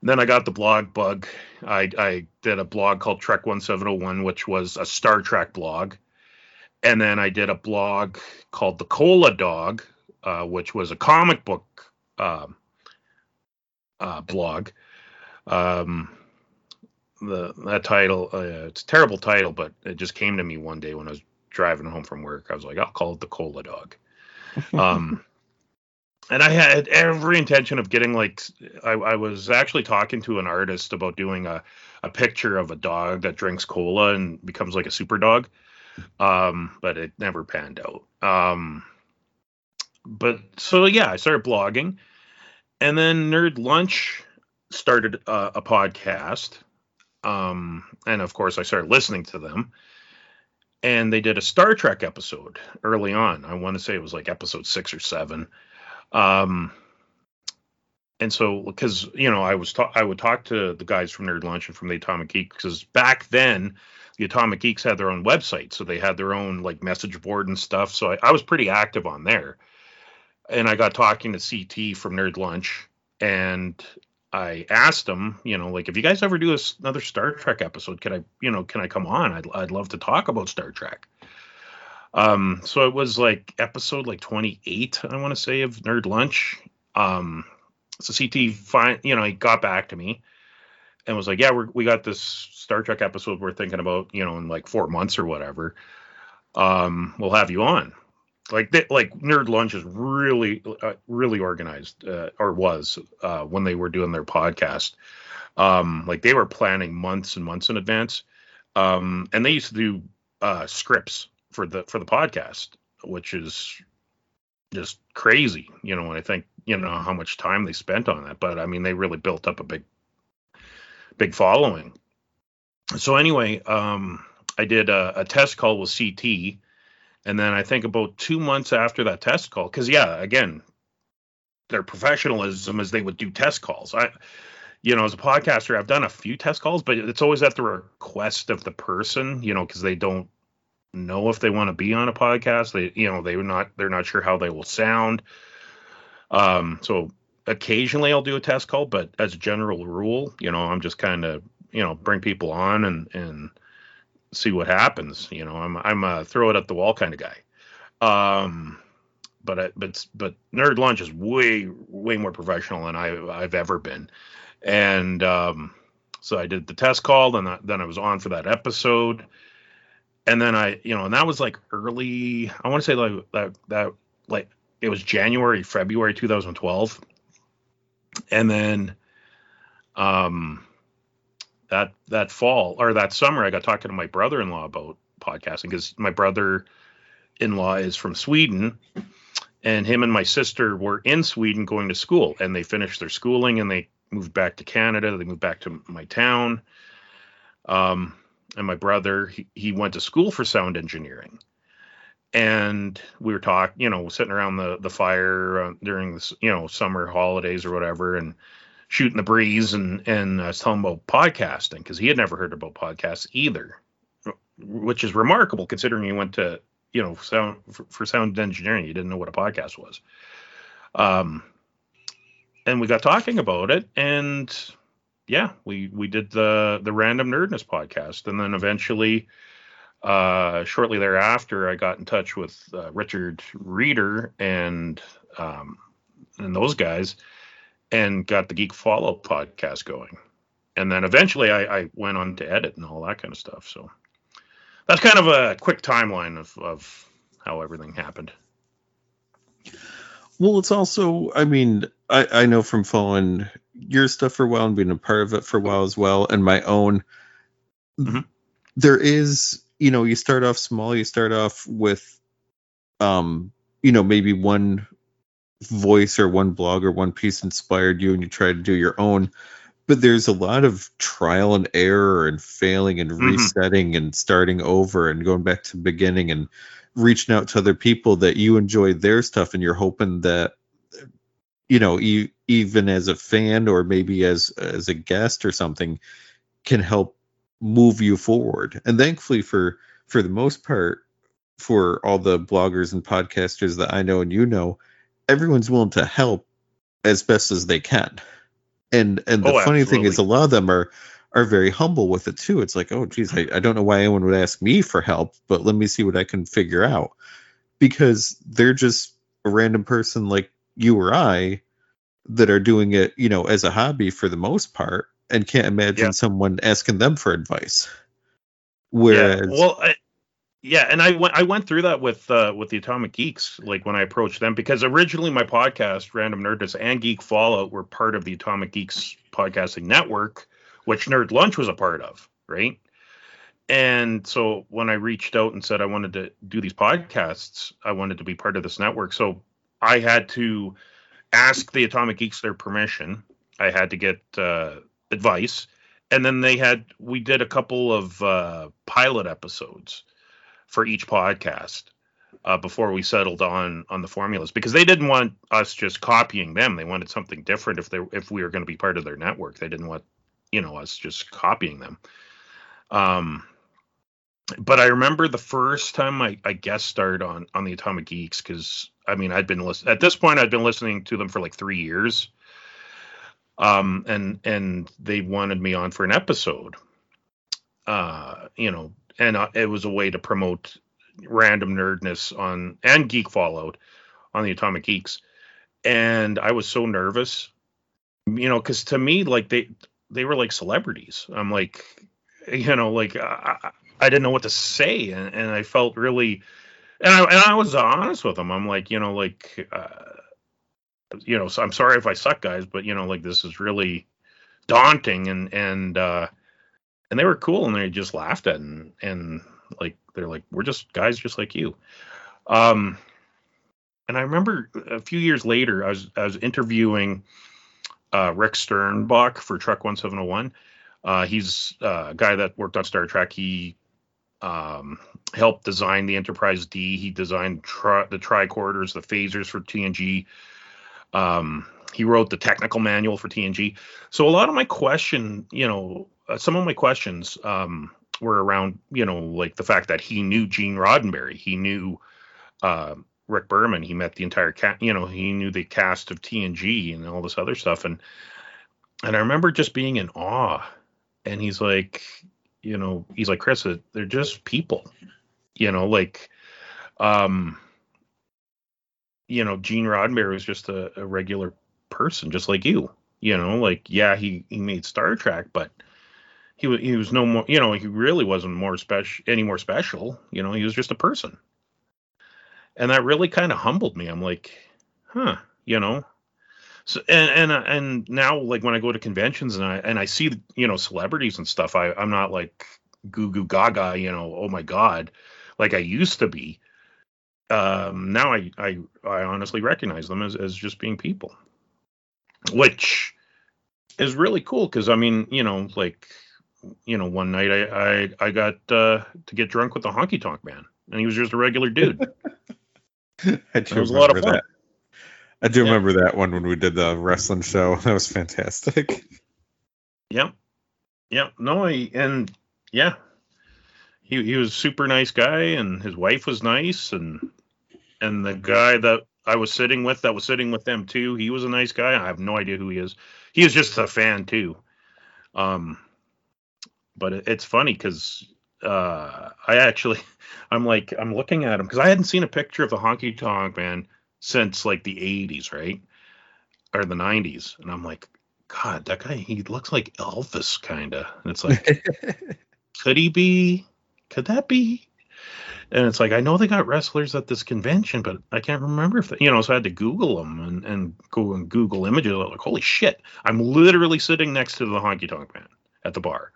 Then I got the blog bug. I, I did a blog called Trek 1701, which was a Star Trek blog. And then I did a blog called The Cola Dog, uh, which was a comic book um, uh, blog. Um, the that title, uh, it's a terrible title, but it just came to me one day when I was driving home from work. I was like, I'll call it the Cola Dog. Um, and I had every intention of getting like I, I, was actually talking to an artist about doing a, a picture of a dog that drinks cola and becomes like a super dog. Um, but it never panned out. Um, but so yeah, I started blogging, and then Nerd Lunch started uh, a podcast, um, and of course I started listening to them. And they did a Star Trek episode early on. I want to say it was like episode six or seven. Um, and so because you know I was ta- I would talk to the guys from Nerd Lunch and from the Atomic Geek because back then the Atomic Geeks had their own website, so they had their own like message board and stuff. So I, I was pretty active on there and I got talking to CT from Nerd Lunch, and I asked him, you know, like if you guys ever do a, another Star Trek episode, can I, you know, can I come on? I'd I'd love to talk about Star Trek. Um, so it was like episode like 28, I want to say, of Nerd Lunch. Um, so CT fine, you know, he got back to me and was like, "Yeah, we we got this Star Trek episode we're thinking about, you know, in like four months or whatever. Um, we'll have you on." like they, like nerd lunch is really uh, really organized uh, or was uh, when they were doing their podcast um, like they were planning months and months in advance um, and they used to do uh, scripts for the for the podcast which is just crazy you know i think you know how much time they spent on that but i mean they really built up a big big following so anyway um, i did a, a test call with ct and then I think about two months after that test call, because yeah, again, their professionalism is they would do test calls. I, you know, as a podcaster, I've done a few test calls, but it's always at the request of the person, you know, because they don't know if they want to be on a podcast. They, you know, they're not they're not sure how they will sound. Um, so occasionally I'll do a test call, but as a general rule, you know, I'm just kind of you know bring people on and and see what happens. You know, I'm I'm a throw it at the wall kind of guy. Um, but I, but but Nerd Lunch is way way more professional than I I've ever been, and um, so I did the test call, then then I was on for that episode, and then I you know and that was like early I want to say like that that like it was January February 2012, and then um that that fall or that summer, I got talking to my brother-in-law about podcasting because my brother-in-law is from Sweden, and him and my sister were in Sweden going to school, and they finished their schooling and they moved back to Canada. They moved back to my town. Um, and my brother, he, he went to school for sound engineering and we were talking, you know, sitting around the the fire uh, during this, you know, summer holidays or whatever, and shooting the breeze and and I was telling him about podcasting because he had never heard about podcasts either, which is remarkable considering he went to you know sound for, for sound engineering. He didn't know what a podcast was. Um, and we got talking about it, and yeah, we we did the the random nerdness podcast, and then eventually. Uh, shortly thereafter, I got in touch with uh, Richard Reeder and um, and those guys, and got the Geek Fallout podcast going. And then eventually I, I, went on to edit and all that kind of stuff. So that's kind of a quick timeline of, of how everything happened. Well, it's also, I mean, I, I know from following your stuff for a while and being a part of it for a while as well, and my own. Mhm. There is, you know, you start off small. You start off with, um, you know, maybe one voice or one blog or one piece inspired you, and you try to do your own. But there's a lot of trial and error and failing and Mhm. resetting and starting over and going back to the beginning and reaching out to other people that you enjoy their stuff and you're hoping that you know e- even as a fan or maybe as as a guest or something can help move you forward. And thankfully for for the most part for all the bloggers and podcasters that I know and you know everyone's willing to help as best as they can. And and the Oh, funny thing is a lot of them are are very humble with it too. It's like oh geez I, I don't know why anyone would ask me for help but let me see what i can figure out. Because they're just a random person like you or i that are doing it you know as a hobby for the most part and can't imagine Yeah. someone asking them for advice whereas yeah, well, I, yeah, and I went I went through that with uh, with the Atomic Geeks, like when I approached them, because originally my podcast, Random Nerdness and Geek Fallout, were part of the Atomic Geeks podcasting network, which Nerd Lunch was a part of, right? And so when I reached out and said I wanted to do these podcasts, I wanted to be part of this network. So I had to ask the Atomic Geeks their permission. I had to get uh, advice, and then they had we did a couple of uh, pilot episodes for each podcast uh, before we settled on on the formulas because they didn't want us just copying them. They wanted something different if they if we were going to be part of their network. They didn't want you know us just copying them. Um, but I remember the first time I, I guest starred on on the Atomic Geeks because I mean I'd been listening at this point I'd been listening to them for like three years. Um, and and they wanted me on for an episode. Uh, you know, and uh, it was a way to promote random nerdness on and geek fallout on the Atomic Geeks. And I was so nervous, you know, because to me, like they they were like celebrities. I'm like, you know, like I, I- didn't know what to say, and, and I felt really, and I and I was honest with them. I'm like, you know, like, uh, you know, so I'm sorry if I suck, guys, but you know, like this is really daunting, and and uh, and they were cool, and they just laughed at, and and like they're like, we're just guys just like you. Um, and I remember a few years later, I was I was interviewing uh, Rick Sternbach for Trek 1701. Uh, he's uh, a guy that worked on Star Trek. He um, helped design the Enterprise D. He designed tri- the tricorders, the phasers for TNG. Um, he wrote the technical manual for TNG. So a lot of my question, you know, uh, some of my questions um, were around, you know, like the fact that he knew Gene Roddenberry. He knew uh, Rick Berman. He met the entire. You know, he knew the cast of TNG and all this other stuff. And and I remember just being in awe. And he's like, you know, he's like Chris, they're just people. You know, like, um, you know, Gene Roddenberry was just a, a regular person, just like you. You know, like yeah, he he made Star Trek, but he was he was no more. You know, he really wasn't more special, any more special. You know, he was just a person and that really kind of humbled me. I'm like, huh, you know. So and and uh, and now like when I go to conventions and I and I see you know celebrities and stuff, I I'm not like goo goo gaga, you know, oh my god, like I used to be. Um, now I I I honestly recognize them as as just being people, which is really cool because I mean you know like you know one night I I I got uh, to get drunk with the honky tonk man and he was just a regular dude. I It was a lot of fun. that. I do Yeah. remember that one when we did the wrestling show. That was fantastic. Yep. Yep. No, he, and yeah, he he was a super nice guy, and his wife was nice, and and the guy that I was sitting with, that was sitting with them too, he was a nice guy. I have no idea who he is. He is just a fan too. Um, but it, it's funny because uh, I actually, I'm like, I'm looking at him because I hadn't seen a picture of the honky tonk man since like the 80s, right? Or the 90s, and I'm like, God, that guy, he looks like Elvis, kind of. And it's like, could he be? Could that be? and it's like I know they got wrestlers at this convention, but I can't remember if they, you know. So I had to Google them and, and go and Google images. I'm like, holy shit! I'm literally sitting next to the honky tonk man at the bar.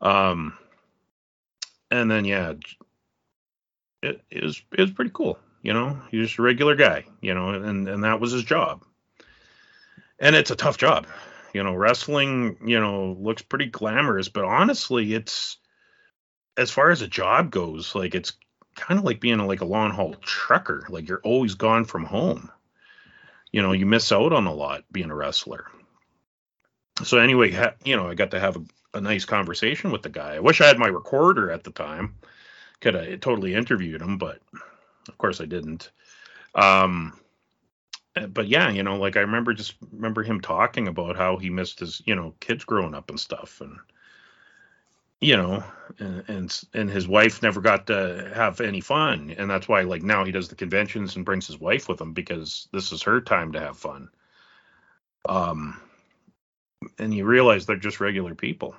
Um, and then yeah, it, it was it was pretty cool. You know, he was just a regular guy. You know, and and that was his job. And it's a tough job. You know, wrestling. You know, looks pretty glamorous, but honestly, it's as far as a job goes, like it's kind of like being a, like a long haul trucker. Like you're always gone from home. You know, you miss out on a lot being a wrestler. So anyway, ha- you know, I got to have a, a nice conversation with the guy. I wish I had my recorder at the time. Could have totally interviewed him, but of course I didn't. Um, eh, but yeah, you know, like I remember just remember him talking about how he missed his, you know, kids growing up and stuff, and you know, and, and and his wife never got to have any fun, and that's why like now he does the conventions and brings his wife with him because this is her time to have fun. Um, and you realize they're just regular people.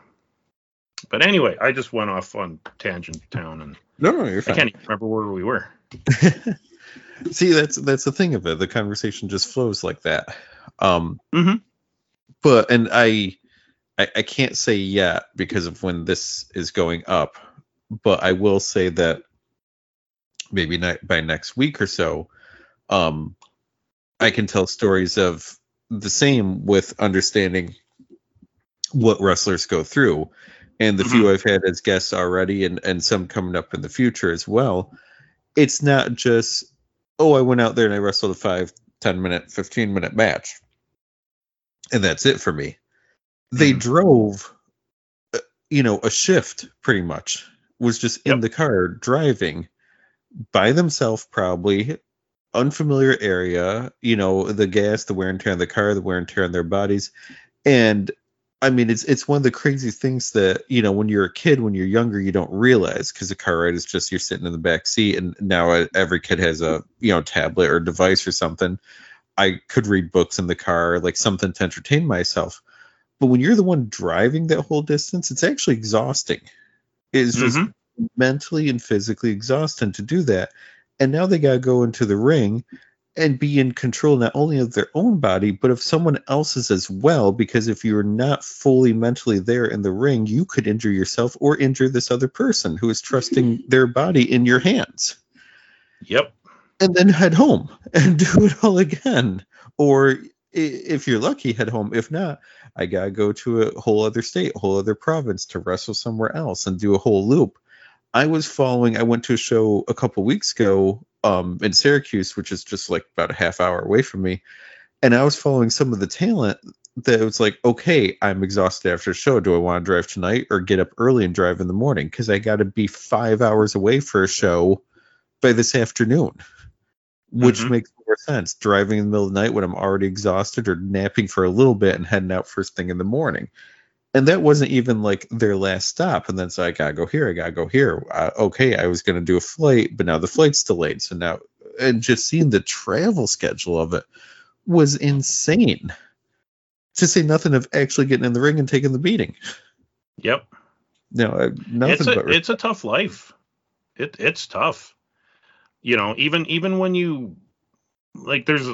But anyway, I just went off on tangent town, and No, no, you're I can't even remember where we were. See, that's that's the thing of it. The conversation just flows like that. Um, Mhm. but and I, I, I can't say yet because of when this is going up. But I will say that maybe not by next week or so, um, I can tell stories of the same with understanding what wrestlers go through, and the few I've had as guests already, and and some coming up in the future as well. It's not just oh, I went out there and I wrestled a five, 10 minute, 15 minute match. And that's it for me. They Mhm. drove, uh, you know, a shift pretty much, was just in Yep. the car driving by themselves, probably unfamiliar area, you know, the gas, the wear and tear on the car, the wear and tear on their bodies. And I mean, it's it's one of the crazy things that you know when you're a kid, when you're younger, you don't realize because a car ride is just you're sitting in the back seat, and now every kid has a you know tablet or device or something. I could read books in the car, like something to entertain myself. But when you're the one driving that whole distance, it's actually exhausting. It's just Mhm. mentally and physically exhausting to do that. And now they got to go into the ring and be in control not only of their own body, but of someone else's as well. Because if you're not fully mentally there in the ring, you could injure yourself or injure this other person who is trusting their body in your hands. Yep. And then head home and do it all again. Or if you're lucky, head home. If not, I gotta go to a whole other state, a whole other province to wrestle somewhere else and do a whole loop. I was following. I went to a show a couple weeks ago um, in Syracuse, which is just like about a half hour away from me, and I was following some of the talent that was like, okay, I'm exhausted after a show. Do I want to drive tonight or get up early and drive in the morning? Because I got to be five hours away for a show by this afternoon, which Mhm. makes more sense. Driving in the middle of the night when I'm already exhausted or napping for a little bit and heading out first thing in the morning. And that wasn't even like their last stop. And then so I gotta go here, I gotta go here. Uh, okay, I was gonna do a flight, but now the flight's delayed. So now, and just seeing the travel schedule of it was insane. To say nothing of actually getting in the ring and taking the beating. Yep. No, uh, nothing it's a but it's a tough life. It it's tough. You know, even even when you like there's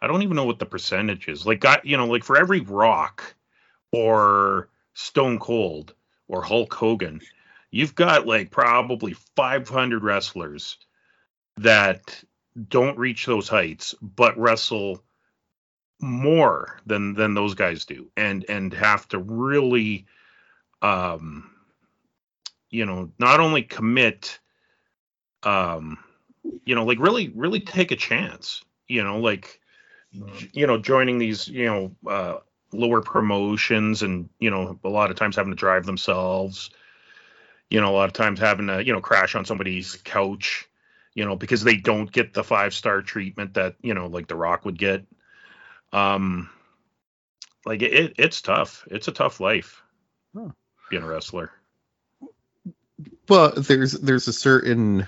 I don't even know what the percentage is. Like got you know, like for every rock or Stone Cold or Hulk Hogan, you've got like probably 500 wrestlers that don't reach those heights but wrestle more than than those guys do and and have to really um you know not only commit um you know like really really take a chance you know like you know joining these you know uh lower promotions and you know a lot of times having to drive themselves. You know a lot of times having to you know crash on somebody's couch you know because they don't get the five star treatment that you know like the rock would get. Um like it, it's tough. It's a tough life Huh. being a wrestler. But there's there's a certain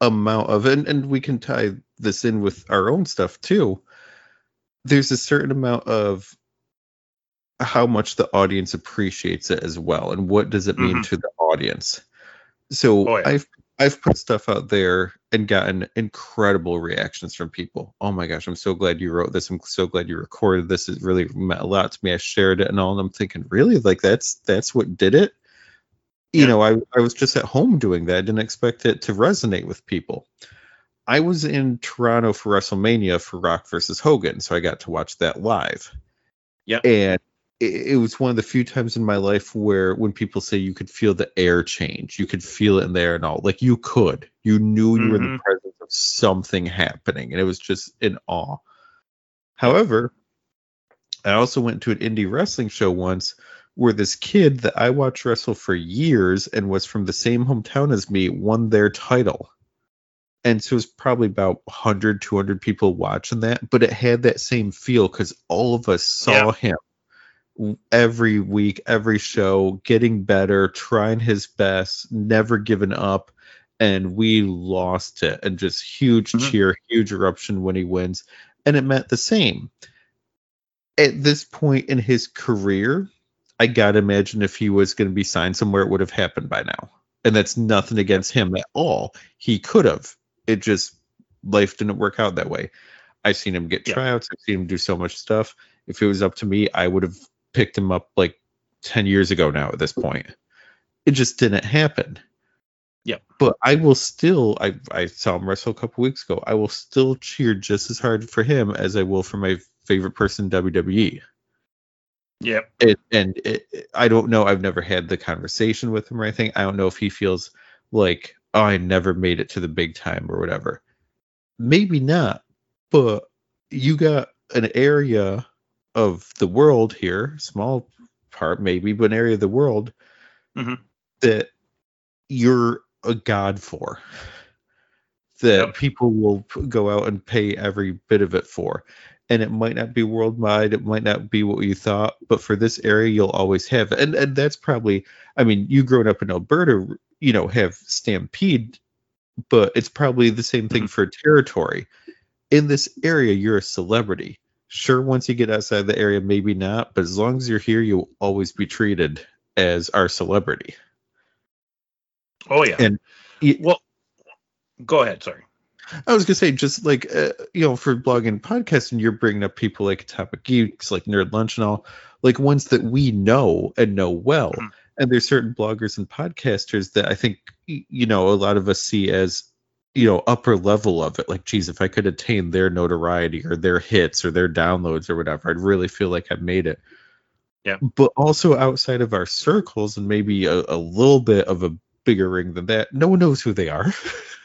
amount of and, and we can tie this in with our own stuff too there's a certain amount of how much the audience appreciates it as well and what does it mean Mhm. to the audience So Oh, yeah. I've I've put stuff out there and gotten incredible reactions from people. Oh my gosh, I'm so glad you wrote this. I'm so glad you recorded this. It really meant a lot to me. I shared it and all, and I'm thinking, really, like that's that's what did it. You Yeah. know, I I was just at home doing that. I didn't expect it to resonate with people. I was in Toronto for WrestleMania for Rock versus Hogan, so I got to watch that live. Yeah. And it, it was one of the few times in my life where when people say you could feel the air change, you could feel it in there and all, like you could. You knew you were in the Mhm. presence of something happening, and it was just in awe. However, I also went to an indie wrestling show once where this kid that I watched wrestle for years and was from the same hometown as me won their title. And so it was probably about 100, 200 people watching that, but it had that same feel because all of us saw him every week, every show, getting better, trying his best, never giving up. And we lost it. And just huge Mhm. cheer, huge eruption when he wins. And it meant the same. At this point in his career, I gotta imagine if he was going to be signed somewhere, it would have happened by now. And that's nothing against him at all. He could have. It just life didn't work out that way. I've seen him get Yeah. tryouts. I've seen him do so much stuff. If it was up to me, I would have picked him up like ten years ago now. At this point, it just didn't happen. Yeah. But I will still. I I saw him wrestle a couple weeks ago. I will still cheer just as hard for him as I will for my favorite person WWE Yep. it, and it- I don't know. I've never had the conversation with him or anything. I don't know if he feels like, oh, I never made it to the big time or whatever. Maybe not, but you got an area of the world here, small part maybe, but an area of the world Mhm. that you're a god for. That Yep. people will go out and pay every bit of it for and it might not be worldwide it might not be what you thought but for this area you'll always have it. and and that's probably i mean you growing up in alberta you know have stampede but it's probably the same thing mm-hmm. for territory in this area you're a celebrity sure once you get outside the area maybe not but as long as you're here you'll always be treated as our celebrity Oh yeah. And- well, go ahead. Sorry. I was gonna say, just like uh, you know, for blogging and podcasting, you're bringing up people like Atomic Geeks, like Nerd Lunch, and all, like ones that we know and know well. Mhm. And there's certain bloggers and podcasters that I think you know a lot of us see as you know upper level of it. Like, geez, if I could attain their notoriety or their hits or their downloads or whatever, I'd really feel like I made it. Yeah. But also outside of our circles and maybe a, a little bit of a bigger ring than that, no one knows who they are.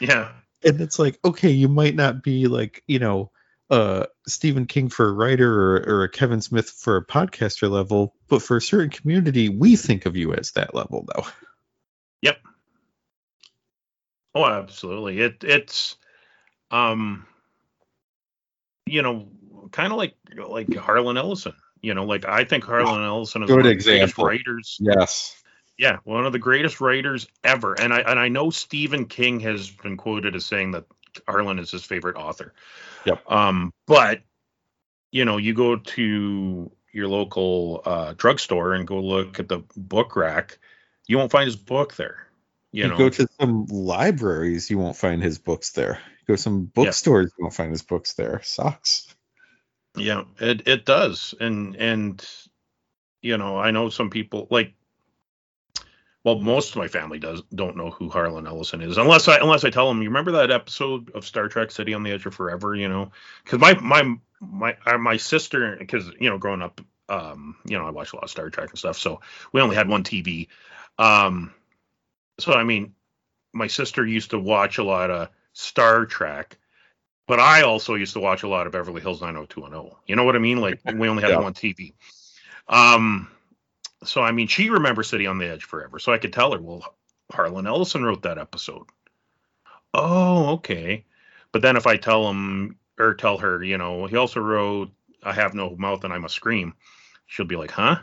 Yeah. and it's like okay you might not be like you know uh stephen king for a writer or, or a kevin smith for a podcaster level but for a certain community we think of you as that level though Yep. Oh, absolutely. It it's um you know, kind of like like Harlan Ellison. You know, like I think Harlan Ellison is a good one of the greatest example. writers. yes Yeah, one of the greatest writers ever. And I and I know Stephen King has been quoted as saying that Harlan is his favorite author. Yep. Um, but you know, you go to your local uh, drugstore and go look at the book rack, you won't find his book there. You, you, know, go to some libraries you won't find his books there you go to some bookstores you won't find his books there sucks Yeah, it it does, and and you know, I know some people like. Well, most of my family does don't know who Harlan Ellison is, unless I unless I tell them. You remember that episode of Star Trek City on the Edge of Forever? You know, because my my my uh, my sister, because you know, growing up, um, you know, I watched a lot of Star Trek and stuff, so we only had one TV. Um, so I mean, my sister used to watch a lot of Star Trek, but I also used to watch a lot of Beverly Hills 90210. You know what I mean? Like we only had Yeah. one TV. Um, so I mean, she remembers City on the Edge forever. So I could tell her, well, Harlan Ellison wrote that episode. Oh, okay. But then if I tell him or tell her, you know, he also wrote I Have No Mouth and I Must Scream, she'll be like, huh?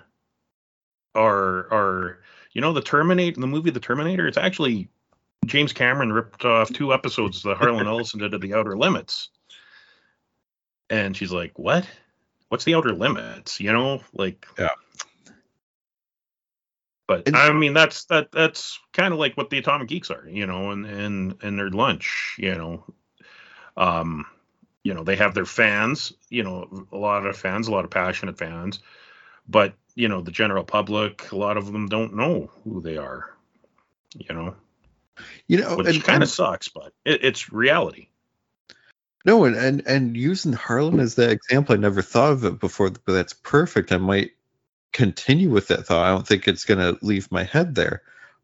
Or or you know, the Terminator the movie The Terminator, it's actually James Cameron ripped off two episodes that Harlan Ellison did of The Outer Limits. And she's like, What? What's the outer limits? You know, like Yeah. But And- I mean, that's that that's kind of like what the Atomic Geeks are, you know, and and and Nerd Lunch, you know, um, you know, they have their fans, you know, a lot of fans, a lot of passionate fans, but you know, the general public, a lot of them don't know who they are, you know, You know, which kind of sucks, but it, it's reality. no, and, and and using Harlan as that example, I never thought of it before, but that's perfect. I might continue with that thought. I don't think it's gonna leave my head there.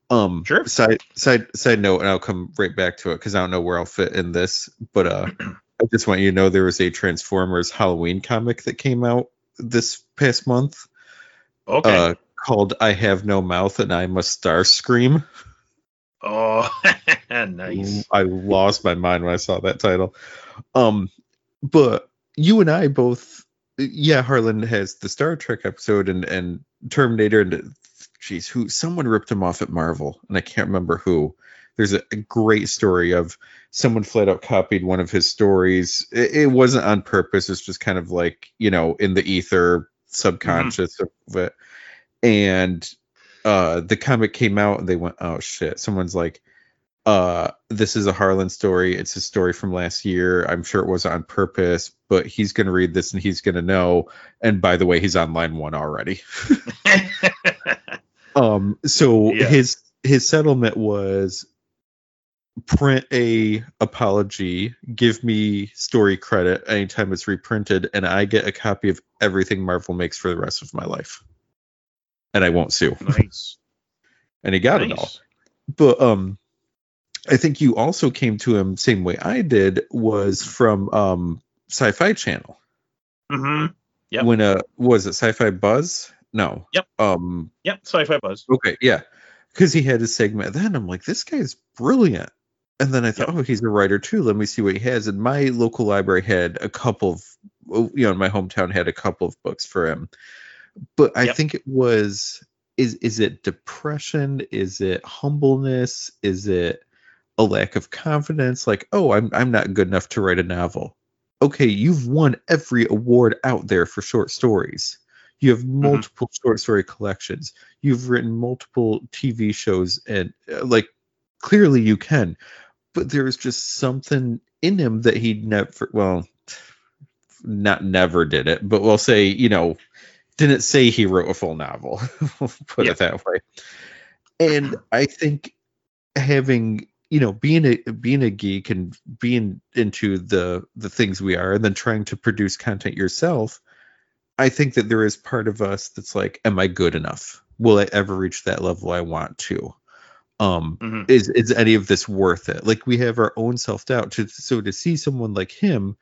Um, Sure. Side side side note, and I'll come right back to it because I don't know where I'll fit in this, but uh, I just want you to know there was a Transformers Halloween comic that came out this past month. Okay. uh, called "I Have No Mouth and I Must Starscream." oh, nice. I lost my mind when I saw that title. Um, but you and I both, yeah, Harlan has the Star Trek episode and and Terminator and geez, who someone ripped him off at Marvel and I can't remember who. There's a, a great story of someone flat out copied one of his stories. It, it wasn't on purpose. It's just kind of like you know in the ether, subconscious of it. And uh, the comic came out and they went, oh shit. Someone's like, uh, this is a Harlan story. It's a story from last year. I'm sure it wasn't on purpose, but he's gonna read this and he's gonna know. And by the way, he's on line one already. Um, so Yeah. his his settlement was print a apology, give me story credit anytime it's reprinted, and I get a copy of everything Marvel makes for the rest of my life. And I won't sue. nice. And he got it all. But um I think you also came to him same way I did was from um Sci-Fi Channel. Mm-hmm. Yep. When uh was it Sci-Fi Buzz? No. Yep. Um Yep. Sci-fi buzz. Okay, yeah. Because he had his segment then. I'm like, this guy's brilliant. And then I thought, oh, he's a writer too. Let me see what he has. And my local library had a couple of, oh, you know, my hometown had a couple of books for him. But I Yep. think it was, is is it depression? Is it humbleness? Is it a lack of confidence? Like, oh, I'm I'm not good enough to write a novel. Okay, you've won every award out there for short stories. You have multiple short story collections. You've written multiple TV shows, and uh, like clearly you can. But there's just something in him that he never, well, not never did it, but we'll say, you know, didn't say he wrote a full novel. We'll Put Yeah. it that way. And I think having you know being a being a geek and being into the the things we are and then trying to produce content yourself i think that there is part of us that's like am i good enough? Will i ever reach that level i want to? Um Mhm. is is any of this worth it? Like we have our own self-doubt. To, so to see someone like him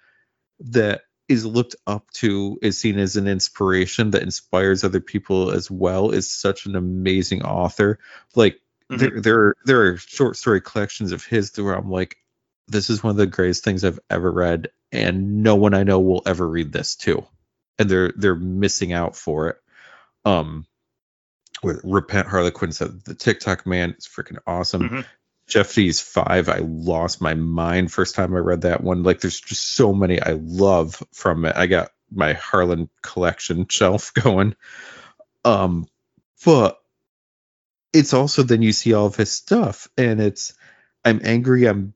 that is looked up to is seen as an inspiration that inspires other people as well is such an amazing author. Like There there there are short story collections of his where I'm like, this is one of the greatest things I've ever read, and no one I know will ever read this too, and they're they're missing out for it. Um, with repent Harlequin said the Ticktockman is freaking awesome. Mhm. Jeffty is five, I lost my mind first time I read that one. Like, there's just so many I love from it. I got my Harlan collection shelf going. Um, but it's also then you see all of his stuff, and it's I'm angry, I'm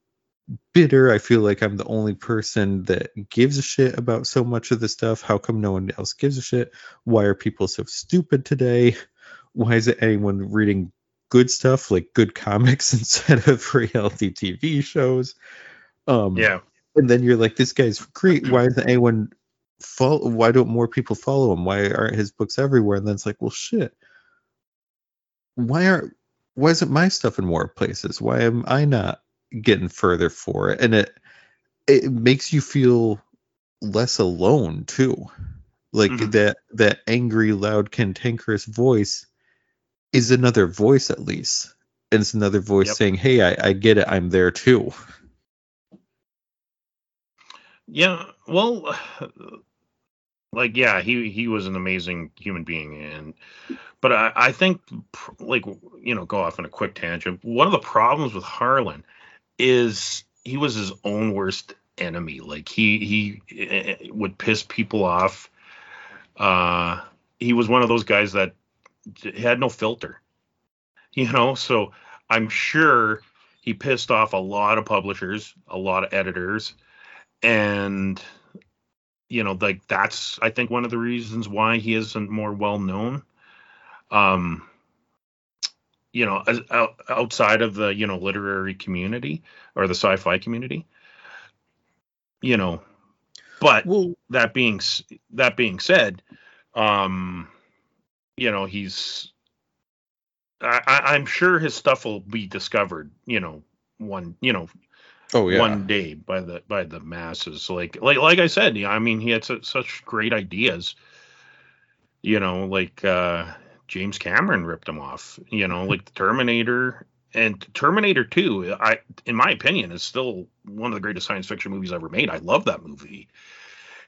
bitter. I feel like I'm the only person that gives a shit about so much of the stuff. How come no one else gives a shit? Why are people so stupid today? Why isn't anyone reading good stuff like good comics instead of reality TV shows? Um, Yeah. and then you're like, this guy's great. Why isn't anyone follow? Why don't more people follow him? Why aren't his books everywhere? And then it's like, well, shit. Why aren't? Why isn't my stuff in more places? Why am I not getting further for it? And it it makes you feel less alone too. Like Mhm. that that angry, loud, cantankerous voice is another voice at least. And it's another voice Yep. saying, Hey, I, I get it, I'm there too. Yeah, well, like yeah, he he was an amazing human being, and but I I think like you know go off on a quick tangent. One of the problems with Harlan is he was his own worst enemy. Like he he eh, eh, would piss people off. Uh, he was one of those guys that had no filter. you know, so I'm sure he pissed off a lot of publishers, a lot of editors, and you know, like that's I think one of the reasons why he isn't more well known. Um, you know, as, out, outside of the you know literary community or the sci-fi community, you know. But well, that being that being said, um, you know, he's I, am sure his stuff will be discovered, you know, one, you know, oh yeah, one day by the by the masses. Like like like I said, I mean, he had su- such great ideas. You know, like uh, James Cameron ripped him off. You know, like the Terminator and Terminator 2, I in my opinion, is still one of the greatest science fiction movies ever made. I love that movie.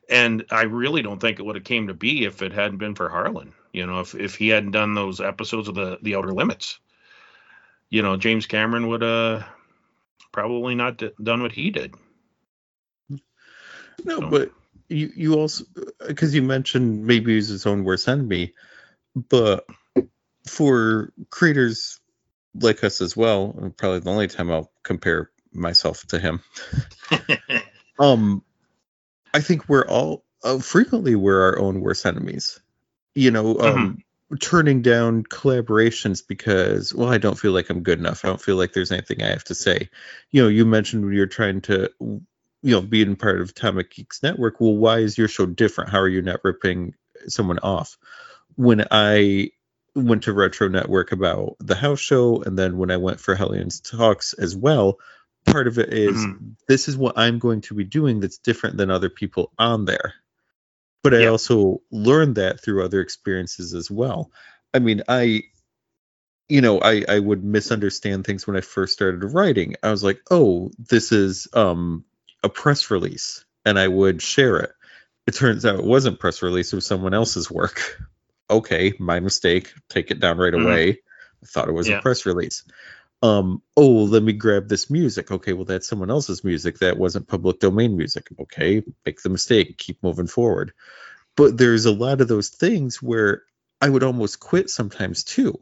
And I really don't think it would have came to be if it hadn't been for Harlan. You know, if if he hadn't done those episodes of the the Outer Limits, you know, James Cameron would uh probably not d- done what he did. No, so. but you you also because you mentioned maybe he's his own worst enemy, but for creators like us as well, probably the only time I'll compare myself to him. um, I think we're all uh, frequently we're our own worst enemies you know, um, mm-hmm. Turning down collaborations because, well, I don't feel like I'm good enough. I don't feel like there's anything I have to say. You know, you mentioned when you're trying to, you know, being part of Atomic Geeks Network. Well, why is your show different? How are you not ripping someone off? When I went to Retro Network about the house show, and then when I went for Hellions Talks as well, part of it is, mm-hmm. this is what I'm going to be doing that's different than other people on there but I also learned that through other experiences as well. I mean, I you know, I I would misunderstand things when I first started writing. I was like, "Oh, this is um a press release." And I would share it. It turns out it wasn't press release, it was someone else's work. okay, my mistake. Take it down right mm-hmm. away. I thought it was yeah. a press release um oh let me grab this music. Okay well that's someone else's music that wasn't public domain music. Okay make the mistake keep moving forward. But there's a lot of those things where i would almost quit sometimes too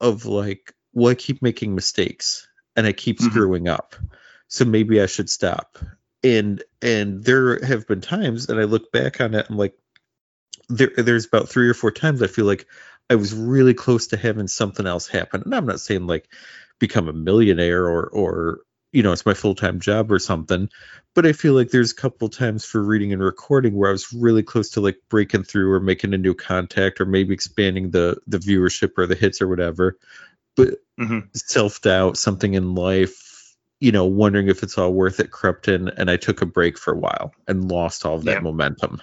of like well i keep making mistakes and i keep mm-hmm. screwing up so maybe i should stop. And and there have been times and i look back on it i'm like there there's about three or four times i feel like i was really close to having something else happen. And i'm not saying like become a millionaire or or you know it's my full-time job or something. But i feel like there's a couple times for reading and recording where i was really close to like breaking through or making a new contact or maybe expanding the the viewership or the hits or whatever. But mm-hmm. self-doubt something in life you know wondering if it's all worth it crept in and i took a break for a while and lost all of that yeah. momentum.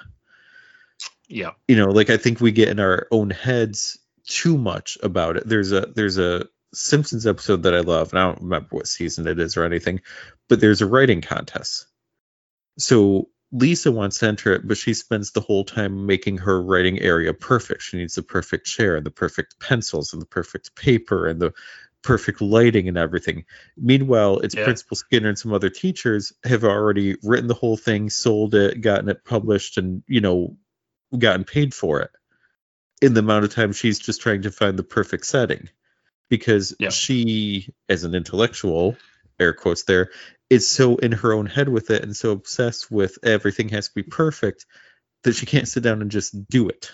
Yeah. You know like i think we get in our own heads too much about it. There's a there's a Simpsons episode that I love, and I don't remember what season it is or anything, but there's a writing contest. So Lisa wants to enter it, but she spends the whole time making her writing area perfect. She needs the perfect chair and the perfect pencils and the perfect paper and the perfect lighting and everything. Meanwhile, it's yeah. Principal Skinner and some other teachers have already written the whole thing, sold it, gotten it published, and you know, gotten paid for it. In the amount of time she's just trying to find the perfect setting because yeah. she, as an intellectual, air quotes there, is so in her own head with it and so obsessed with everything has to be perfect that she can't sit down and just do it.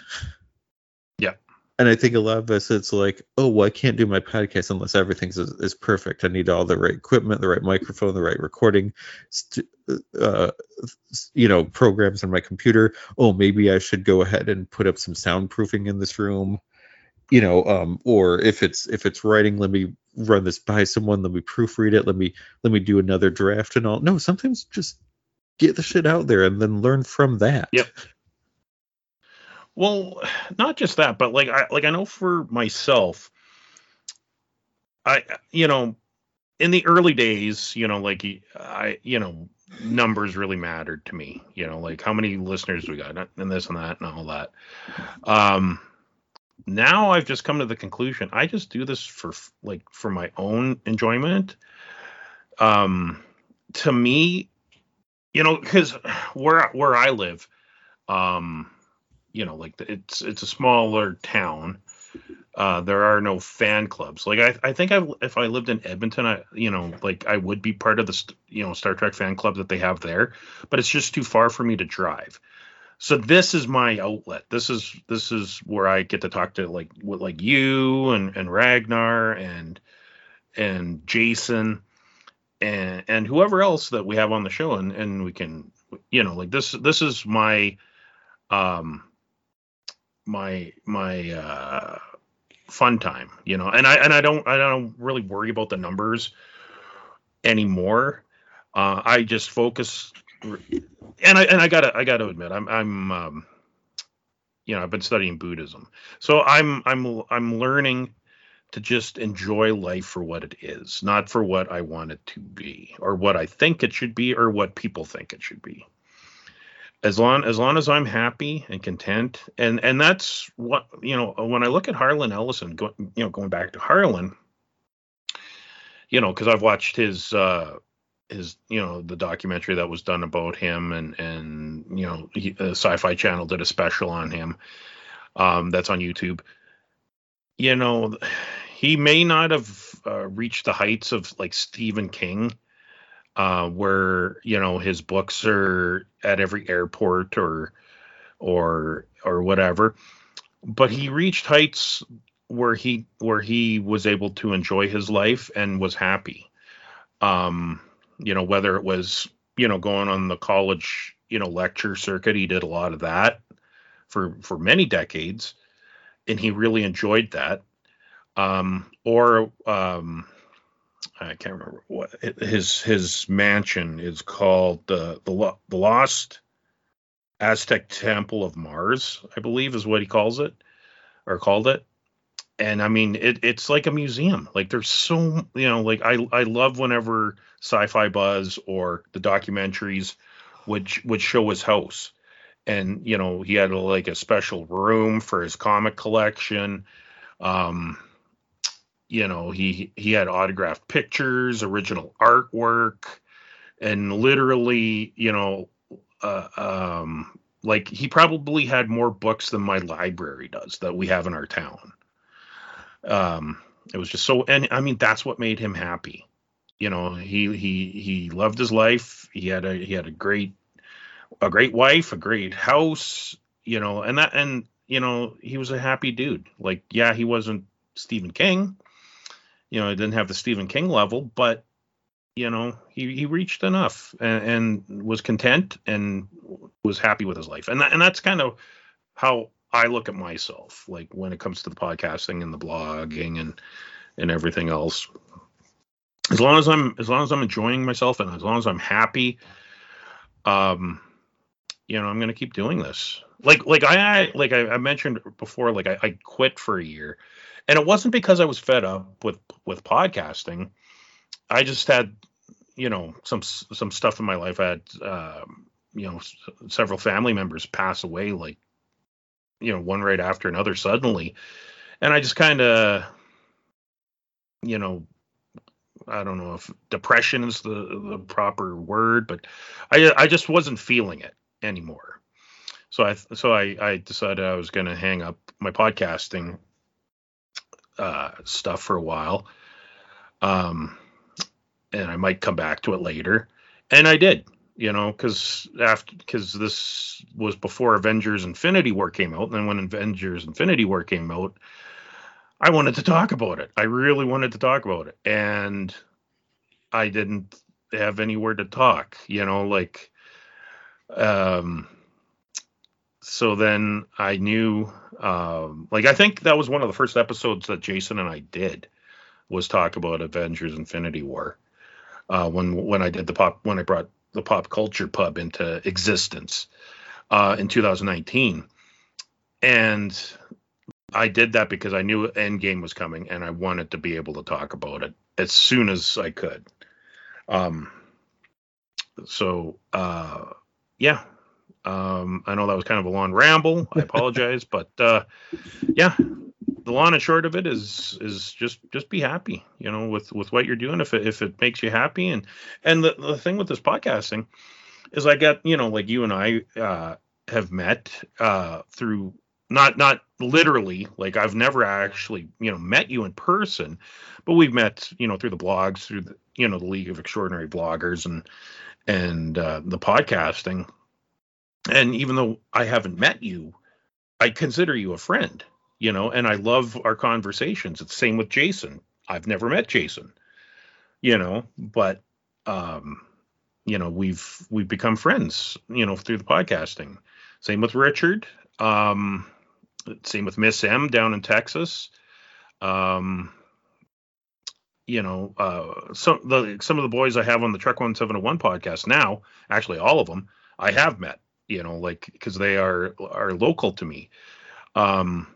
Yeah. And I think a lot of us, it's like, oh, well, I can't do my podcast unless everything is, is perfect. I need all the right equipment, the right microphone, the right recording, st- uh, you know, programs on my computer. Oh, maybe I should go ahead and put up some soundproofing in this room you know um or if it's if it's writing let me run this by someone let me proofread it let me let me do another draft and all. No sometimes just get the shit out there and then learn from that. Yep. Well not just that but like i like i know for myself i you know in the early days you know like i you know numbers really mattered to me you know like how many listeners we got and this and that and all that. Um now I've just come to the conclusion I just do this for like for my own enjoyment. Um, to me, you know, because where where I live, um, you know, like it's it's a smaller town. Uh, there are no fan clubs. Like I, I think I, if I lived in Edmonton, I, you know, like I would be part of the, you know, Star Trek fan club that they have there, but it's just too far for me to drive. So this is my outlet. This is this is where I get to talk to like with like you and and Ragnar and and Jason and and whoever else that we have on the show and and we can you know like this this is my um my my uh fun time you know and i and i don't i don't really worry about the numbers anymore uh i just focus and i and i gotta i gotta admit i'm i'm um you know i've been studying buddhism so i'm i'm i'm learning to just enjoy life for what it is not for what i want it to be or what i think it should be or what people think it should be as long as long as I'm happy and content, and and that's what you know. When I look at Harlan Ellison, go, you know, going back to Harlan, you know, because I've watched his uh, his you know the documentary that was done about him, and and you know, he, uh, Sci-Fi Channel did a special on him. Um, that's on YouTube. You know, he may not have uh, reached the heights of like Stephen King uh, where you know his books are at every airport or or or whatever. But he reached heights where he where he was able to enjoy his life and was happy. Um, you know, whether it was you know going on the college you know lecture circuit, he did a lot of that for for many decades, and he really enjoyed that. Um, or um, I can't remember what his his mansion is called the the the Lost Aztec Temple of Mars, I believe is what he calls it or called it. And I mean it, it's like a museum. Like there's so you know, like I I love whenever sci-fi buzz or the documentaries would would show his house. And you know, he had like a special room for his comic collection. Um you know he he had autographed pictures original artwork and literally you know uh, um like he probably had more books than my library does that we have in our town um it was just so and i mean that's what made him happy you know he he he loved his life he had a he had a great a great wife a great house you know and that and you know he was a happy dude like yeah he wasn't stephen king you know, he didn't have the Stephen King level, but you know, he, he reached enough and, and was content and was happy with his life. And that, and that's kind of how I look at myself, like when it comes to the podcasting and the blogging and and everything else. As long as I'm as long as I'm enjoying myself and as long as I'm happy, um, you know, I'm gonna keep doing this. Like like I, I like I, I mentioned before, like I, I quit for a year and it wasn't because I was fed up with with podcasting. I just had, you know, some some stuff in my life. I had, um, you know, s- several family members pass away, like, you know, one right after another suddenly, and I just kind of, you know, I don't know if depression is the the proper word, but I I just wasn't feeling it anymore. So I so I I decided I was going to hang up my podcasting uh, stuff for a while. Um, and I might come back to it later. And I did, you know, because after because this was before Avengers Infinity War came out. And then when Avengers Infinity War came out, I wanted to talk about it. I really wanted to talk about it. And I didn't have anywhere to talk, you know, like um so then I knew um like I think that was one of the first episodes that Jason and I did was talk about Avengers Infinity War. Uh when when I did the pop when I brought the pop culture pub into existence uh in 2019. And I did that because I knew Endgame was coming and I wanted to be able to talk about it as soon as I could. Um so uh yeah, um, I know that was kind of a long ramble. I apologize, but uh, yeah, the long and short of it is is just just be happy, you know, with with what you're doing. If it if it makes you happy, and and the the thing with this podcasting is I got you know like you and I uh, have met uh, through not not literally like I've never actually you know met you in person, but we've met you know through the blogs, through the you know the League of Extraordinary Bloggers and and uh, the podcasting. And even though I haven't met you, I consider you a friend, you know, and I love our conversations. It's the same with Jason. I've never met Jason, you know, but um, you know, we've we've become friends, you know, through the podcasting. Same with Richard. Um, same with Miss M down in Texas. Um, you know, uh, some the some of the boys I have on the Trek One Seven One podcast now, actually all of them, I have met. You know, like because they are are local to me. Um,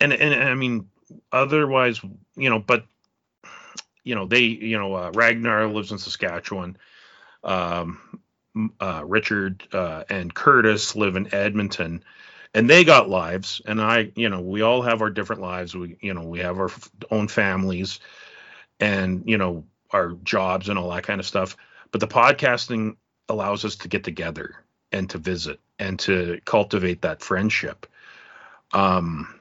and, and and I mean, otherwise, you know, but you know, they, you know, uh, Ragnar lives in Saskatchewan. Um, uh, Richard uh, and Curtis live in Edmonton and they got lives and i you know we all have our different lives. We you know we have our own families and you know our jobs and all that kind of stuff. But the podcasting allows us to get together and to visit and to cultivate that friendship. Um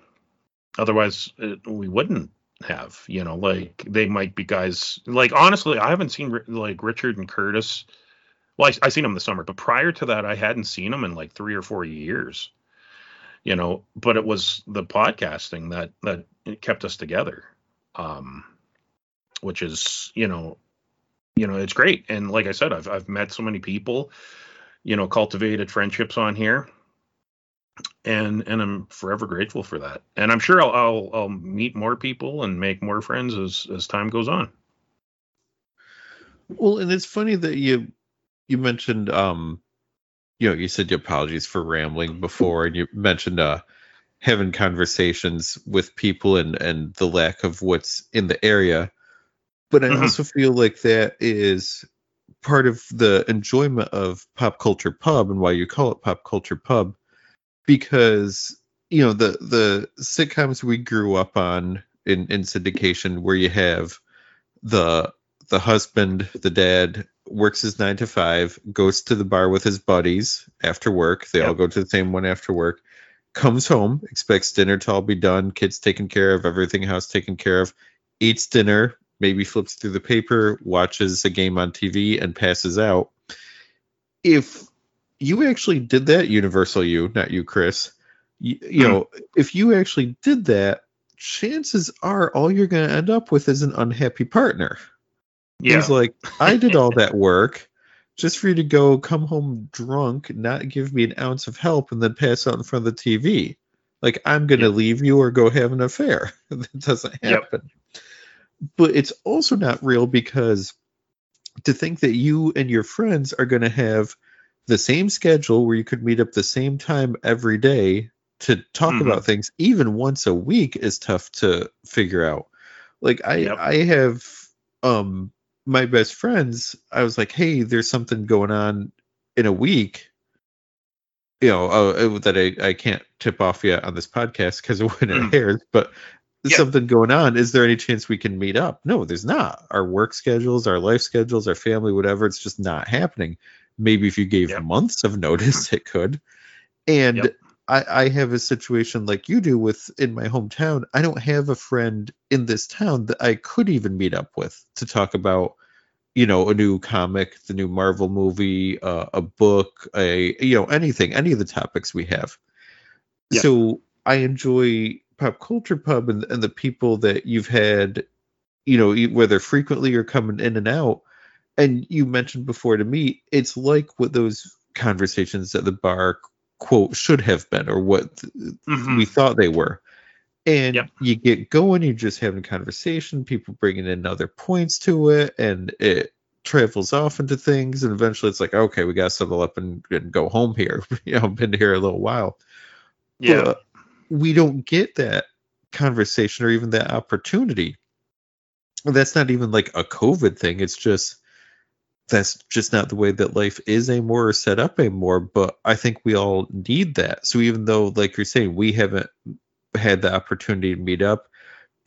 otherwise it, we wouldn't have you know like they might be guys like honestly i haven't seen like richard and curtis. Well I, I seen them this summer but prior to that i hadn't seen them in like three or four years you know but it was the podcasting that that kept us together um which is you know you know it's great. And like i said i've i've met so many people you know cultivated friendships on here. And and i'm forever grateful for that. And i'm sure i'll i'll, I'll meet more people and make more friends as as time goes on. Well and it's funny that you you mentioned um you know, you said your apologies for rambling before, and you mentioned uh, having conversations with people and and the lack of what's in the area. But I mm-hmm. also feel like that is part of the enjoyment of pop culture pub and why you call it pop culture pub because you know the the sitcoms we grew up on in in syndication where you have the the husband the dad works his nine to five, goes to the bar with his buddies after work. They yep. all go to the same one after work. Comes home, expects dinner to all be done, kids taken care of, everything house taken care of, eats dinner, maybe flips through the paper, watches a game on TV, and passes out. If you actually did that, Universal you, not you, Chris, you, you mm. know, if you actually did that, chances are all you're going to end up with is an unhappy partner. Yeah. He's like, I did all that work just for you to go come home drunk, not give me an ounce of help, and then pass out in front of the TV. Like, I'm going to yep. leave you or go have an affair. that doesn't happen. Yep. But it's also not real because to think that you and your friends are going to have the same schedule where you could meet up the same time every day to talk mm-hmm. about things even once a week is tough to figure out. Like I yep. I have um my best friends, I was like, hey, there's something going on in a week. You know, uh, that I, I can't tip off yet on this podcast because of when it mm. airs, but yeah. something going on. Is there any chance we can meet up? No, there's not. Our work schedules, our life schedules, our family, whatever, it's just not happening. Maybe if you gave yep. months of notice, it could. And yep. I, I have a situation like you do with in my hometown. I don't have a friend in this town that I could even meet up with to talk about, you know, a new comic, the new Marvel movie, uh, a book, a you know anything, any of the topics we have. Yeah. So I enjoy pop culture pub and, and the people that you've had, you know, whether frequently or coming in and out. And you mentioned before to me, it's like what those conversations at the bar quote should have been or what mm-hmm. we thought they were and yep. you get going you're just having conversation people bringing in other points to it and it travels off into things and eventually it's like okay we gotta settle up and, and go home here you know been here a little while yeah but we don't get that conversation or even that opportunity that's not even like a covid thing it's just that's just not the way that life is anymore or set up anymore. But I think we all need that. So even though, like you're saying, we haven't had the opportunity to meet up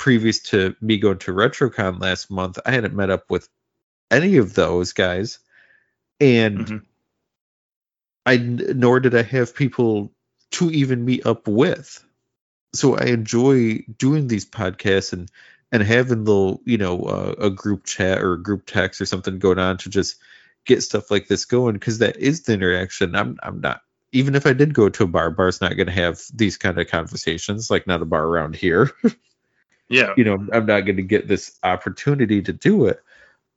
previous to me going to RetroCon last month, I hadn't met up with any of those guys. And mm-hmm. I nor did I have people to even meet up with. So I enjoy doing these podcasts and and having the you know uh, a group chat or a group text or something going on to just get stuff like this going because that is the interaction. I'm I'm not even if I did go to a bar, bar's not going to have these kind of conversations. Like not a bar around here. Yeah. you know, I'm not going to get this opportunity to do it.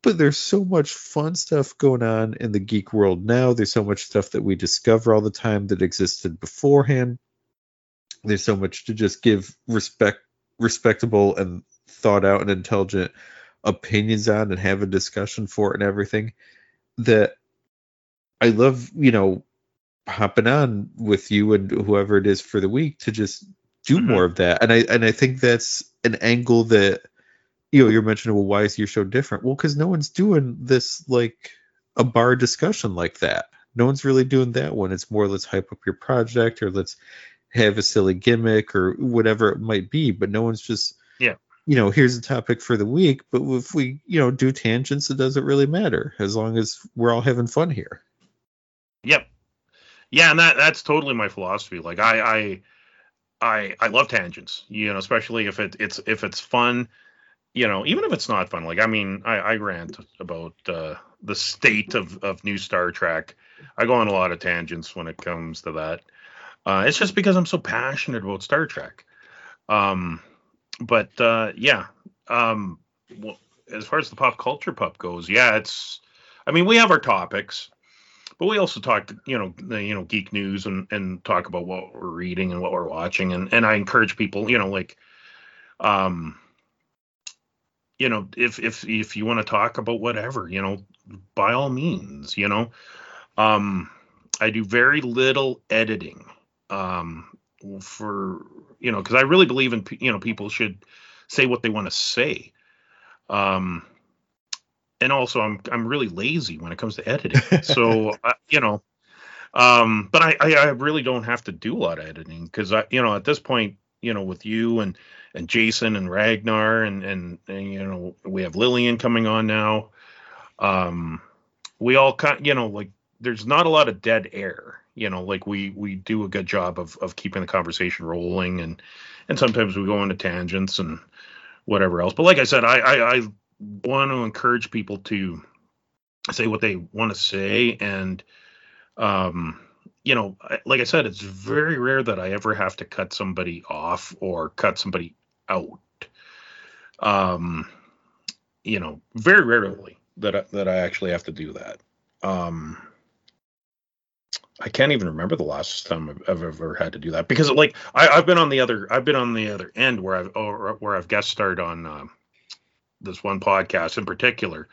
But there's so much fun stuff going on in the geek world now. There's so much stuff that we discover all the time that existed beforehand. There's so much to just give respect, respectable and thought out and intelligent opinions on and have a discussion for it and everything that I love, you know, hopping on with you and whoever it is for the week to just do Mhm. more of that. And I and I think that's an angle that you know you're mentioning. Well, why is your show different? Well, because no one's doing this like a bar discussion like that. No one's really doing that one. It's more let's hype up your project or let's have a silly gimmick or whatever it might be. But no one's just Yeah. You know, here's a topic for the week. But if we, you know, do tangents, it doesn't really matter as long as we're all having fun here. Yep. Yeah, and that that's totally my philosophy. Like I I I I love tangents, you know, especially if it it's if it's fun, you know, even if it's not fun. Like I mean, I I rant about uh the state of of new Star Trek. I go on a lot of tangents when it comes to that. Uh it's just because I'm so passionate about Star Trek. Um but uh yeah, um well, as far as the pop culture pub goes, yeah, it's I mean, we have our topics but we also talk you know the, you know geek news and and talk about what we're reading and what we're watching. And and i encourage people you know like um you know if if if you want to talk about whatever you know by all means you know. Um i do very little editing um for you know because i really believe in you know people should say what they want to say. Um and also I'm I'm really lazy when it comes to editing. So uh, you know, um, but I, I I really don't have to do a lot of editing because I you know at this point you know with you and and Jason and Ragnar and and, and you know we have Lillian coming on now. Um, we all kind you know like there's not a lot of dead air. You know, like we we do a good job of of keeping the conversation rolling and and sometimes we go into tangents and whatever else. But like I said, I I, I want to encourage people to say what they want to say. And um you know like i said it's very rare that i ever have to cut somebody off or cut somebody out. Um you know very rarely that I, that i actually have to do that. Um I can't even remember the last time I've, I've ever had to do that because like I, I've been on the other I've been on the other end where I've or where I've guest starred on um, this one podcast in particular.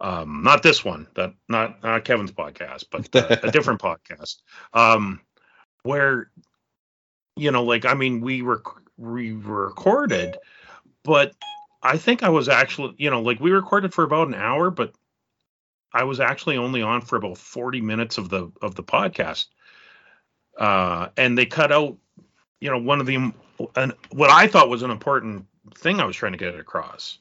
Um, not this one, that not not Kevin's podcast, but uh, a different podcast. Um, where you know, like I mean, we were we recorded, but I think I was actually, you know, like we recorded for about an hour, but I was actually only on for about 40 minutes of the of the podcast. Uh, and they cut out, you know, one of the and what I thought was an important thing I was trying to get across.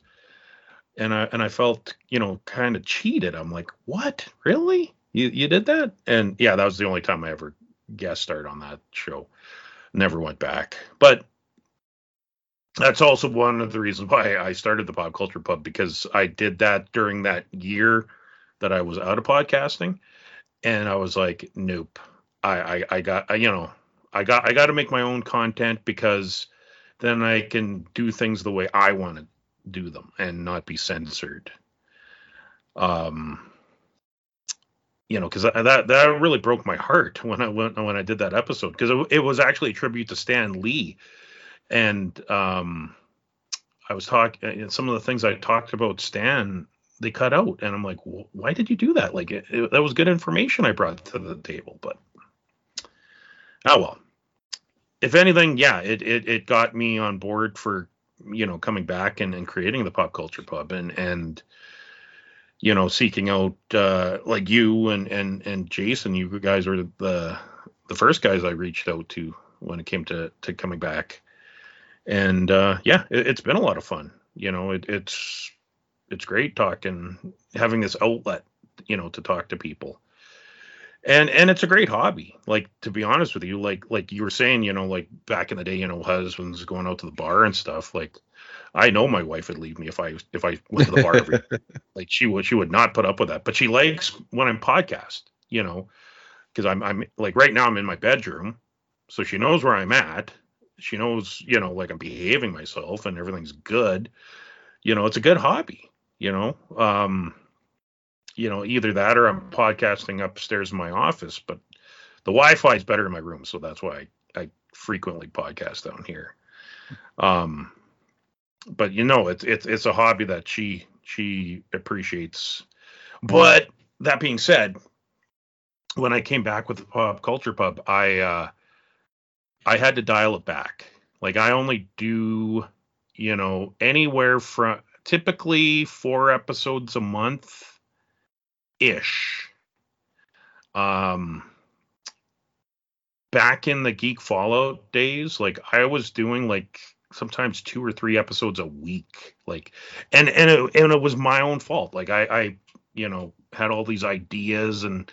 And I and I felt, you know, kind of cheated. I'm like, "What? Really? You you did that?" And yeah, that was the only time I ever guest starred on that show. Never went back. But that's also one of the reasons why I started the Pop Culture Pub because I did that during that year that I was out of podcasting, and I was like, nope. I I, I got I, you know I got I got to make my own content because then I can do things the way I want to do them and not be censored. Um, you know, because that that really broke my heart when I went when I did that episode because it, it was actually a tribute to Stan Lee, and um, I was talking some of the things I talked about Stan they cut out. And i'm like why did you do that? Like it, it, that was good information i brought to the table but oh well. If anything yeah it, it it got me on board for you know coming back and, and creating the pop culture pub and and you know seeking out uh like you and and and jason you guys were the the first guys i reached out to when it came to to coming back. And uh yeah it, it's been a lot of fun. You know it, it's it's great talking having this outlet you know to talk to people and and it's a great hobby. Like to be honest with you like like you were saying you know like back in the day you know husbands going out to the bar and stuff like i know my wife would leave me if i if i went to the bar every like she would she would not put up with that. But she likes when i'm podcast you know because i'm i'm like right now i'm in my bedroom so she knows where i'm at. She knows you know like i'm behaving myself and everything's good. You know it's a good hobby you know? Um you know, either that or I'm podcasting upstairs in my office, but the Wi-Fi is better in my room, so that's why I, I frequently podcast down here. Um, but you know, it's it's it's a hobby that she she appreciates. But that being said, when I came back with pop culture pub, I uh, I had to dial it back. Like I only do, you know, anywhere from typically four episodes a month ish. Um, back in the Geek Fallout days, like I was doing like sometimes two or three episodes a week, like, and and it, and it was my own fault. Like I, I, you know, had all these ideas, and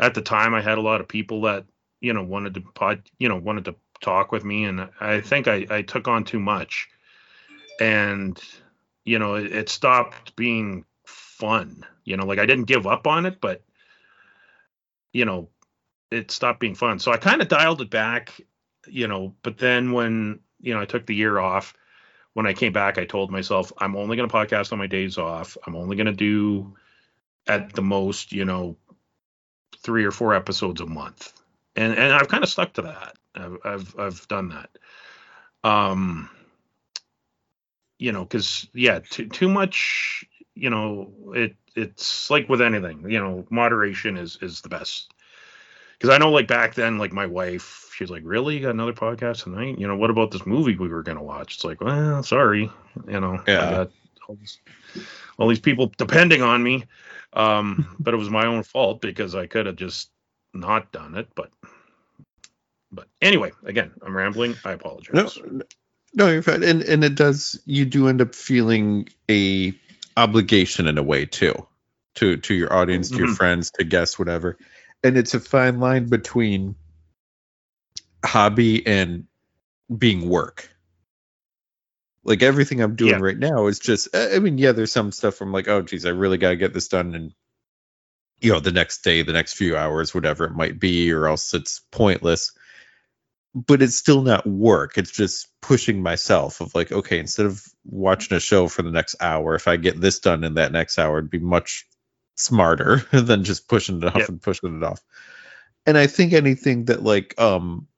at the time I had a lot of people that you know wanted to pod, you know, wanted to talk with me, and I think I, I took on too much, and you know, it, it stopped being fun. You know, like I didn't give up on it, but you know, it stopped being fun. So I kind of dialed it back, you know, but then when, you know, I took the year off, when I came back, I told myself I'm only going to podcast on my days off. I'm only going to do at the most, you know, three or four episodes a month. And and I've kind of stuck to that. I've I've, I've done that. Um you know, cuz yeah, too too much you know, it it's like with anything, you know, moderation is is the best. Because I know, like back then, like my wife, she's like, "Really, you got another podcast tonight? You know, what about this movie we were gonna watch?" It's like, well, sorry, you know, yeah. all, these, all these people depending on me. Um, but it was my own fault because I could have just not done it. But, but anyway, again, I'm rambling. I apologize. No, no, you're fine. And and it does. You do end up feeling a obligation in a way too to to your audience to mm-hmm. your friends to guests whatever and it's a fine line between hobby and being work like everything i'm doing yeah. right now is just i mean yeah there's some stuff i'm like oh geez i really got to get this done and you know the next day the next few hours whatever it might be or else it's pointless but it's still not work. It's just pushing myself of like, okay, instead of watching a show for the next hour, if I get this done in that next hour, it'd be much smarter than just pushing it off yep. and pushing it off. And I think anything that like um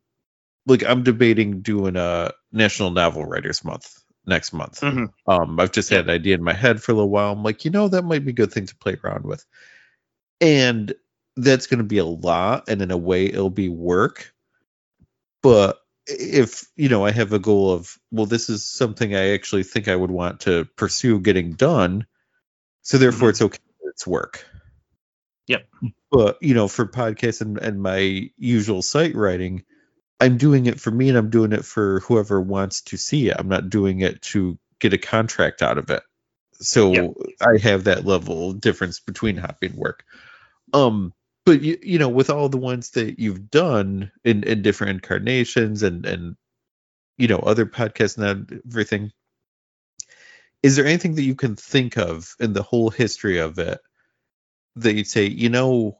like I'm debating doing a National Novel Writers Month next month. Mm-hmm. Um I've just had an idea in my head for a little while. I'm like, you know, that might be a good thing to play around with. And that's going to be a lot and in a way it'll be work but if you know i have a goal of well this is something i actually think i would want to pursue getting done so therefore mm-hmm. it's okay it's work. Yep. But you know for podcasts and, and my usual site writing i'm doing it for me and i'm doing it for whoever wants to see it. I'm not doing it to get a contract out of it. So yep. i have that level difference between hobby and work. Um but you, you know with all the ones that you've done in in different incarnations and and you know other podcasts and everything is there anything that you can think of in the whole history of it that you'd say you know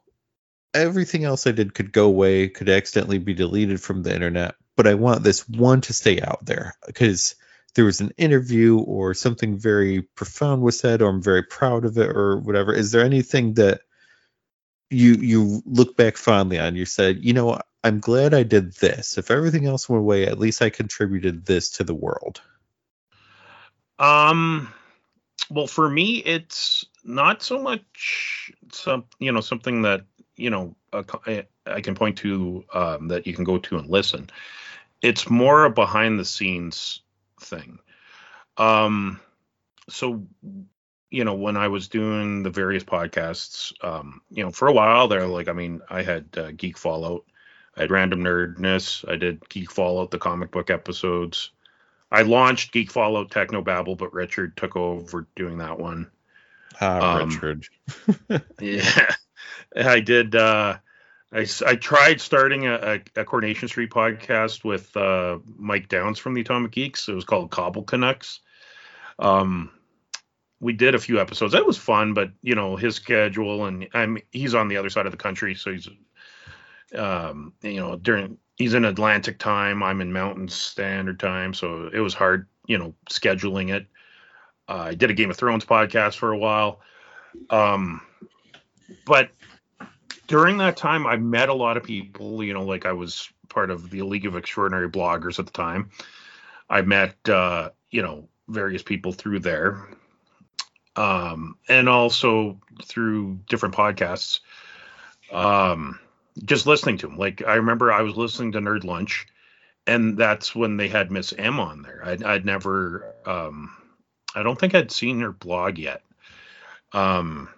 everything else i did could go away could accidentally be deleted from the internet but i want this one to stay out there because there was an interview or something very profound was said or i'm very proud of it or whatever. Is there anything that you you look back fondly on you said you know i'm glad i did this. If everything else went away at least i contributed this to the world. Um well for me it's not so much some you know something that you know I can point to um, that you can go to and listen. It's more a behind the scenes thing. Um so you know, when I was doing the various podcasts, um, you know, for a while there, like, I mean, I had uh, Geek Fallout, I had Random Nerdness, I did Geek Fallout, the comic book episodes. I launched Geek Fallout Techno Babble, but Richard took over doing that one. Ah, um, Richard. yeah, I did. Uh, I, I tried starting a, a, a Coronation Street podcast with uh, Mike Downs from the Atomic Geeks. It was called Cobble Canucks. Um, we did a few episodes. That was fun, but you know his schedule and I'm he's on the other side of the country, so he's um, you know during he's in Atlantic time. I'm in Mountain Standard time, so it was hard, you know, scheduling it. Uh, I did a Game of Thrones podcast for a while, um, but during that time, I met a lot of people. You know, like I was part of the League of Extraordinary Bloggers at the time. I met, uh, you know, various people through there, um, and also through different podcasts. Um, just listening to them. Like I remember, I was listening to Nerd Lunch, and that's when they had Miss M on there. I'd, I'd never, um, I don't think I'd seen her blog yet. Um,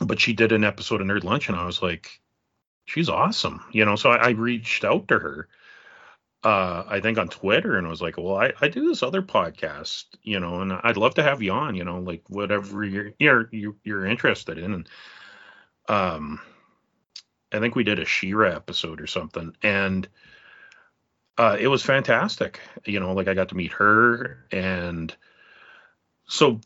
but she did an episode of Nerd Lunch, and I was like, she's awesome, you know. So I, I reached out to her, uh, I think on Twitter, and was like, well, I, I do this other podcast, you know, and I'd love to have you on, you know, like whatever you're you're you're, you're interested in, and um, I think we did a She-Ra episode or something, and uh, it was fantastic, you know, like I got to meet her, and so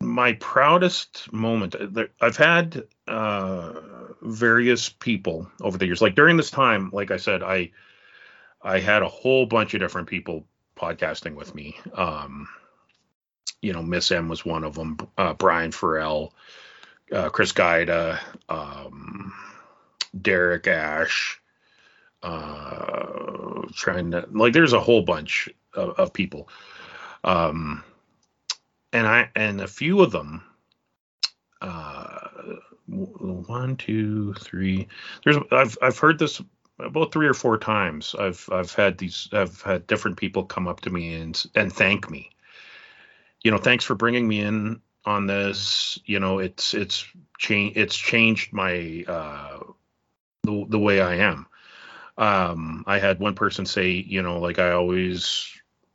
my proudest moment uh, i've had uh various people over the years. Like during this time like i said i i had a whole bunch of different people podcasting with me um you know miss m was one of them uh brian farrell uh chris Gaida, um derek ash uh trying to like there's a whole bunch of, of people um and I and a few of them, uh, one, two, three. There's I've I've heard this about three or four times. I've I've had these I've had different people come up to me and and thank me. You know, thanks for bringing me in on this. You know, it's it's changed it's changed my uh, the the way I am. Um, I had one person say, you know, like I always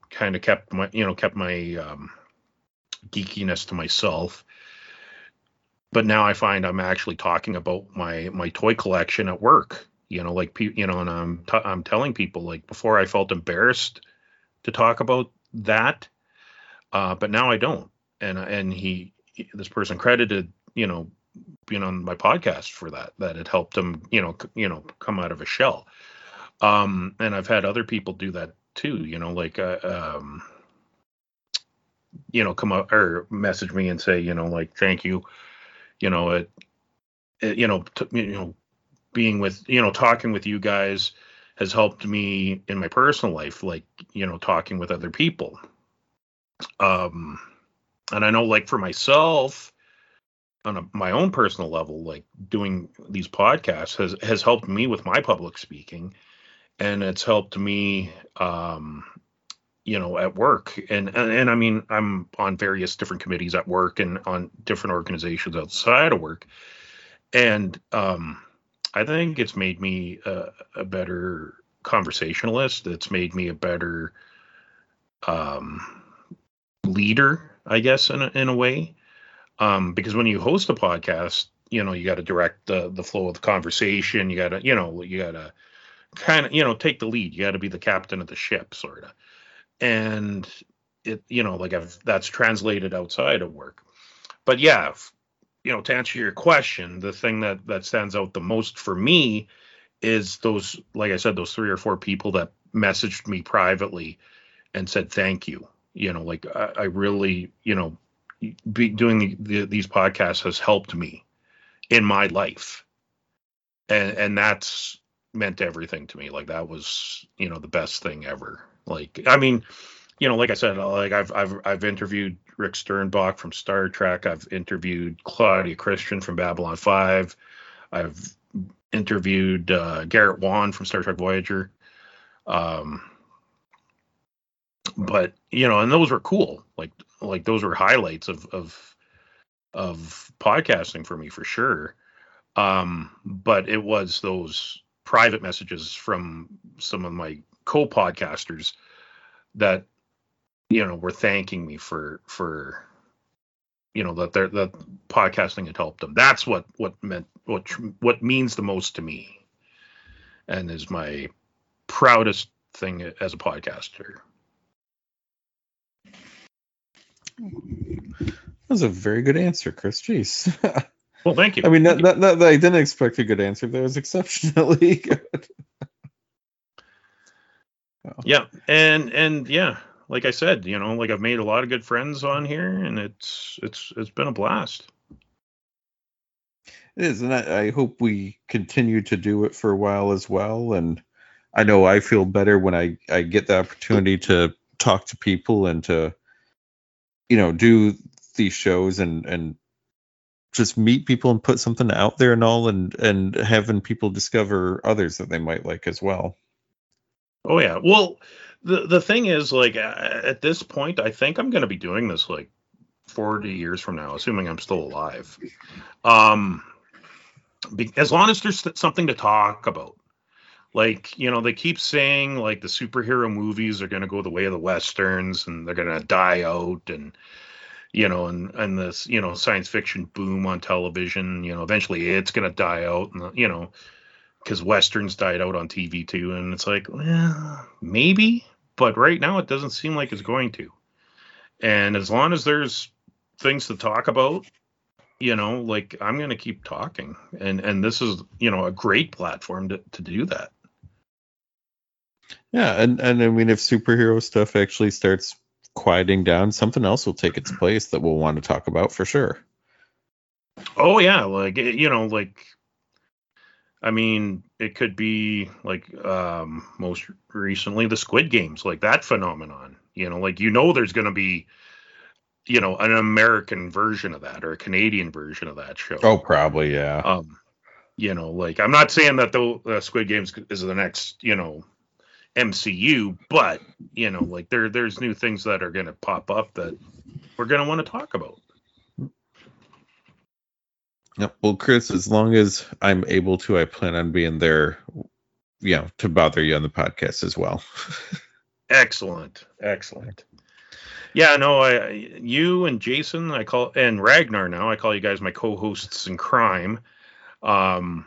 kind of kept my you know kept my um, geekiness to myself but now i find i'm actually talking about my my toy collection at work you know like you know and i'm t- i'm telling people like before i felt embarrassed to talk about that uh but now i don't and and he this person credited you know being on my podcast for that that it helped him you know c- you know come out of a shell um and i've had other people do that too you know like uh, um you know come up or message me and say you know like thank you you know it, it you know t- you know being with you know talking with you guys has helped me in my personal life like you know talking with other people. Um and i know like for myself on a, my own personal level like doing these podcasts has has helped me with my public speaking and it's helped me um you know at work. And, and and i mean i'm on various different committees at work and on different organizations outside of work. And um i think it's made me a, a better conversationalist. It's made me a better um leader i guess in a, in a way. Um because when you host a podcast you know you got to direct the the flow of the conversation. You got to you know you got to kind of you know take the lead. You got to be the captain of the ship sort of and it you know like I've that's translated outside of work. But yeah you know to answer your question the thing that that stands out the most for me is those like I said those three or four people that messaged me privately and said thank you. You know like I, I really you know be doing the, the, these podcasts has helped me in my life. And and that's meant everything to me. Like that was you know the best thing ever. Like i mean you know like i said like i've i've i've interviewed rick sternbach from star trek. I've interviewed claudia christian from babylon 5 i've interviewed uh, garrett wang from star trek voyager. Um but you know and those were cool. Like like those were highlights of of of podcasting for me for sure. Um but it was those private messages from some of my co-podcasters that you know were thanking me for for you know that they're that podcasting had helped them. That's what what meant what what means the most to me, and is my proudest thing as a podcaster. That was a very good answer, Chris. Jeez. Well, thank you. I mean, not, not that I didn't expect a good answer. That was exceptionally good. yeah, and and yeah, like I said, you know, like I've made a lot of good friends on here, and it's it's it's been a blast. It is, and I, I hope we continue to do it for a while as well. And I know I feel better when I I get the opportunity to talk to people and to you know do these shows and and just meet people and put something out there and all and and having people discover others that they might like as well oh yeah well the the thing is like at this point i think i'm going to be doing this like 40 years from now assuming i'm still alive. Um be, as long as there's something to talk about. Like you know they keep saying like the superhero movies are going to go the way of the westerns and they're going to die out and you know, and and this you know science fiction boom on television. You know, eventually it's gonna die out, and you know, because westerns died out on TV too, and it's like, well, maybe, but right now it doesn't seem like it's going to. And as long as there's things to talk about, you know, like I'm gonna keep talking, and and this is you know a great platform to to do that. Yeah, and and I mean, if superhero stuff actually starts quieting down, something else will take its place that we'll want to talk about for sure. Oh yeah, like eh, you know, like I mean, it could be like um most recently the Squid Games, like that phenomenon. You know, like you know there's going to be you know an American version of that or a Canadian version of that show. Oh, probably, yeah. Um you know, like I'm not saying that the uh, Squid Games is the next, you know, MCU, but you know, like there there's new things that are going to pop up that we're going to want to talk about. Yep. Well, Chris, as long as I'm able to, I plan on being there, you know, to bother you on the podcast as well. excellent, excellent. Yeah, no, I, you and Jason, I call and Ragnar now. I call you guys my co-hosts in crime. Um,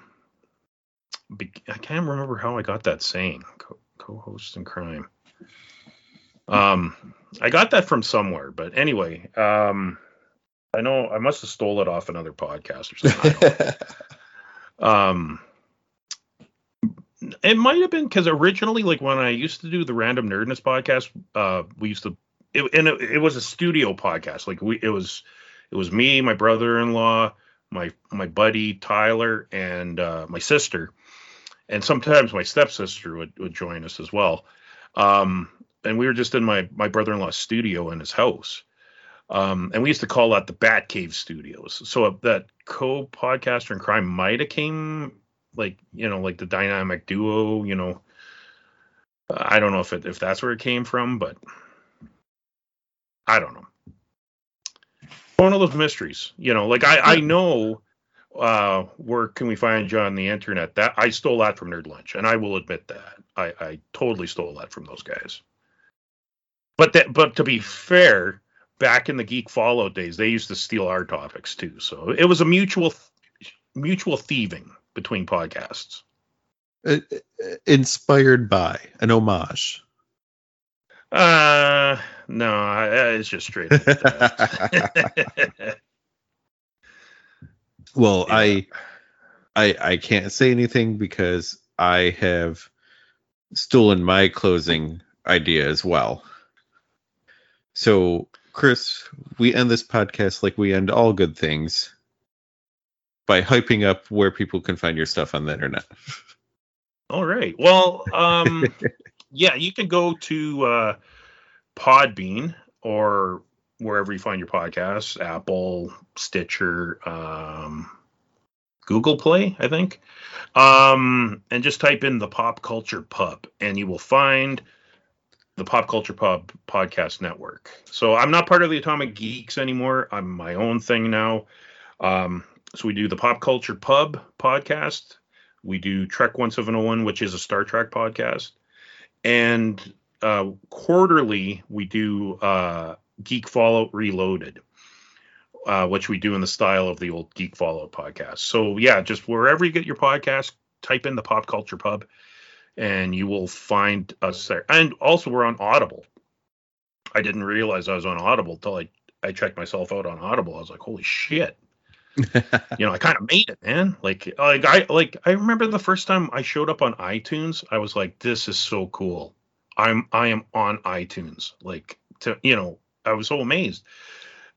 I can't remember how I got that saying. Co- co-host in crime. Um, I got that from somewhere, but anyway, um, I know I must have stole it off another podcast or something. um, it might have been because originally, like when I used to do the Random Nerdness podcast, uh, we used to, it, and it, it was a studio podcast. Like we, it was, it was me, my brother-in-law, my my buddy Tyler, and uh, my sister and sometimes my stepsister would, would join us as well. Um, and we were just in my my brother-in-law's studio in his house. Um, and we used to call that the Batcave Studios. So that co-podcaster and crime might have came like you know like the dynamic duo. You know, I don't know if it if that's where it came from, but I don't know. One of those mysteries, you know. Like I I know uh, where can we find you on the internet? That I stole that from Nerd Lunch, and I will admit that I, I totally stole that from those guys. But that, but to be fair, back in the Geek Fallout days, they used to steal our topics too. So it was a mutual mutual thieving between podcasts. Uh, uh inspired by an homage. Uh, no, it's just straight. Well, yeah. I, I, I can't say anything because I have stolen my closing idea as well. So, Chris, we end this podcast like we end all good things by hyping up where people can find your stuff on the internet. All right. Well, um, yeah, you can go to uh, Podbean or wherever you find your podcasts Apple, Stitcher, um, Google Play, I think. Um, and just type in the Pop Culture Pub, and you will find the Pop Culture Pub podcast network. So I'm not part of the Atomic Geeks anymore. I'm my own thing now. Um, so we do the Pop Culture Pub podcast. We do Trek 1701, which is a Star Trek podcast. And uh, quarterly, we do uh, Geek Fallout Reloaded. uh, which we do in the style of the old Geek Fallout podcast. So yeah, just wherever you get your podcast, type in the Pop Culture Pub, and you will find us there. And also, we're on Audible. I didn't realize I was on Audible till I I checked myself out on Audible. I was like, holy shit. you know, I kind of made it, man. Like, like I like I remember the first time I showed up on iTunes, I was like, this is so cool. I'm I am on iTunes. Like, to you know, I was so amazed.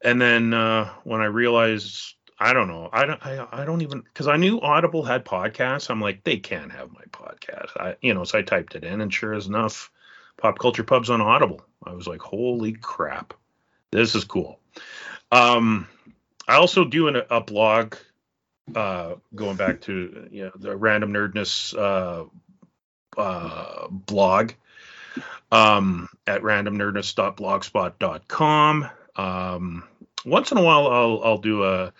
And then uh, when I realized, I don't know, I don't, I, I don't even because I knew Audible had podcasts. I'm like, they can't have my podcast. I, you know, so I typed it in, and sure enough, Pop Culture Pub's on Audible. I was like, holy crap, this is cool. Um, I also do an, a blog, uh, going back to you know the random nerdness uh, uh, blog um, at randomnerdness.blogspot.com. Um, once in a while, I'll I'll do a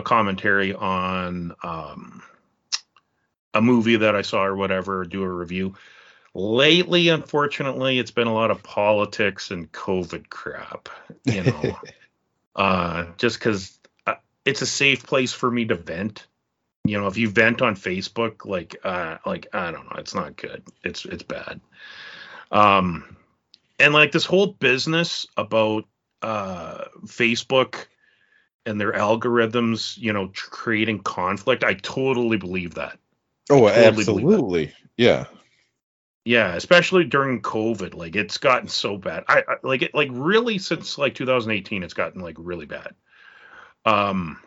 a commentary on um, a movie that I saw or whatever, do a review. Lately, unfortunately, it's been a lot of politics and COVID crap. You know, uh, just because uh, it's a safe place for me to vent. You know, if you vent on Facebook, like, uh, like I don't know, it's not good. It's it's bad. Um, and like this whole business about uh, Facebook and their algorithms, you know, creating conflict. I totally believe that. Oh, totally believe that. absolutely. Yeah. Yeah, especially during COVID, like it's gotten so bad. I, I like it, like really since like 2018, it's gotten like really bad. Um,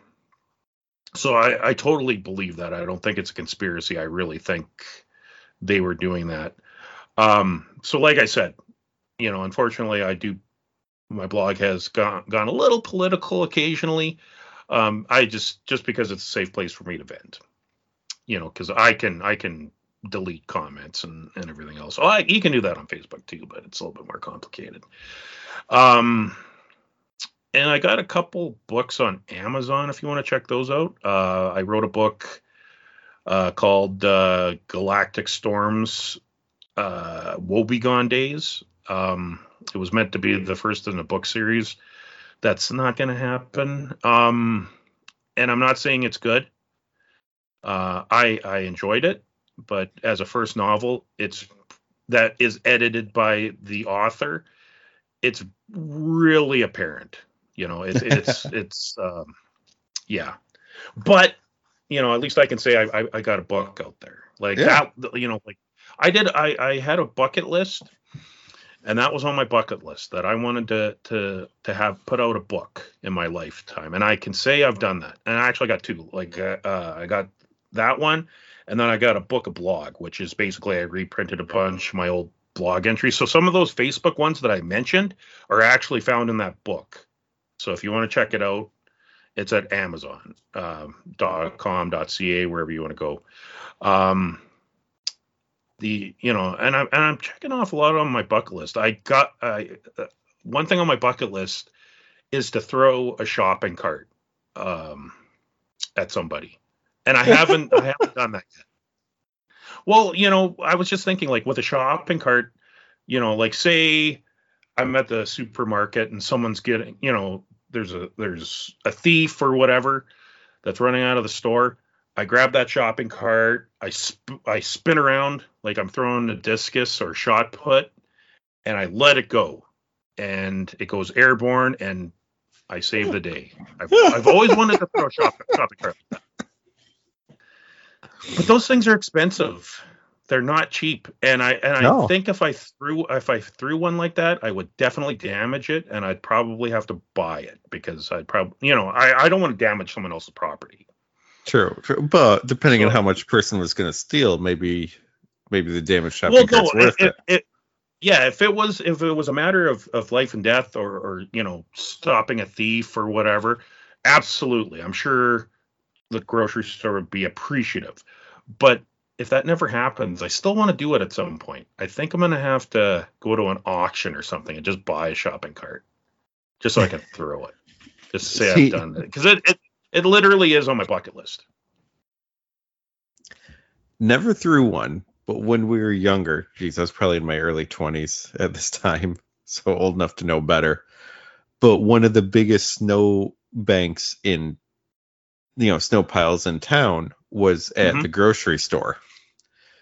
so I, I totally believe that. I don't think it's a conspiracy. I really think they were doing that. Um, so like I said, you know, unfortunately, I do. My blog has gone gone a little political occasionally. Um, I just just because it's a safe place for me to vent, you know, because I can I can delete comments and and everything else. Oh, I, you can do that on Facebook too, but it's a little bit more complicated. Um, and I got a couple books on Amazon if you want to check those out. Uh, I wrote a book uh, called uh, Galactic Storms uh, Woebegone Days. Um, it was meant to be the first in a book series. That's not going to happen. Um, and I'm not saying it's good. Uh, I I enjoyed it, but as a first novel, it's that is edited by the author. It's really apparent, you know. It's it's it's um, yeah, but you know, at least I can say I I, I got a book out there like Yeah. that. You know, like I did. I I had a bucket list, and that was on my bucket list that I wanted to to to have put out a book in my lifetime, and I can say I've done that. And I actually got two. Like uh, uh, I got that one, and then I got a book a blog, which is basically I reprinted a bunch of my old blog entries. So some of those Facebook ones that I mentioned are actually found in that book. So if you want to check it out, it's at Amazon um, com ca wherever you want to go. Um, the you know, and I'm and I'm checking off a lot on my bucket list. I got I uh, one thing on my bucket list is to throw a shopping cart um, at somebody, and I haven't I haven't done that yet. Well, you know, I was just thinking like with a shopping cart, you know, like say I'm at the supermarket and someone's getting, you know, there's a there's a thief or whatever that's running out of the store. I grab that shopping cart, I sp- I spin around like I'm throwing a discus or shot put, and I let it go, and it goes airborne, and I save the day. I've, I've always wanted to throw a shopping shopping cart, but those things are expensive. They're not cheap, and I and I No. think if I threw if I threw one like that, I would definitely damage it, and I'd probably have to buy it because I'd probably you know I I don't want to damage someone else's property. True, true. But depending on how much person was going to steal, maybe maybe the damage shopping well, cart's no, worth it, it. it, yeah, if it was if it was a matter of, of life and death or or you know stopping a thief or whatever, absolutely, I'm sure the grocery store would be appreciative. But if that never happens, I still want to do it at some point. I think I'm gonna have to go to an auction or something and just buy a shopping cart, just so I can throw it, just to say See- I've done it because it, it it literally is on my bucket list. Never threw one, but when we were younger, geez, I was probably in my early 20s at this time, so old enough to know better. But one of the biggest snow banks in you know snow piles in town was at Mhm. the grocery store.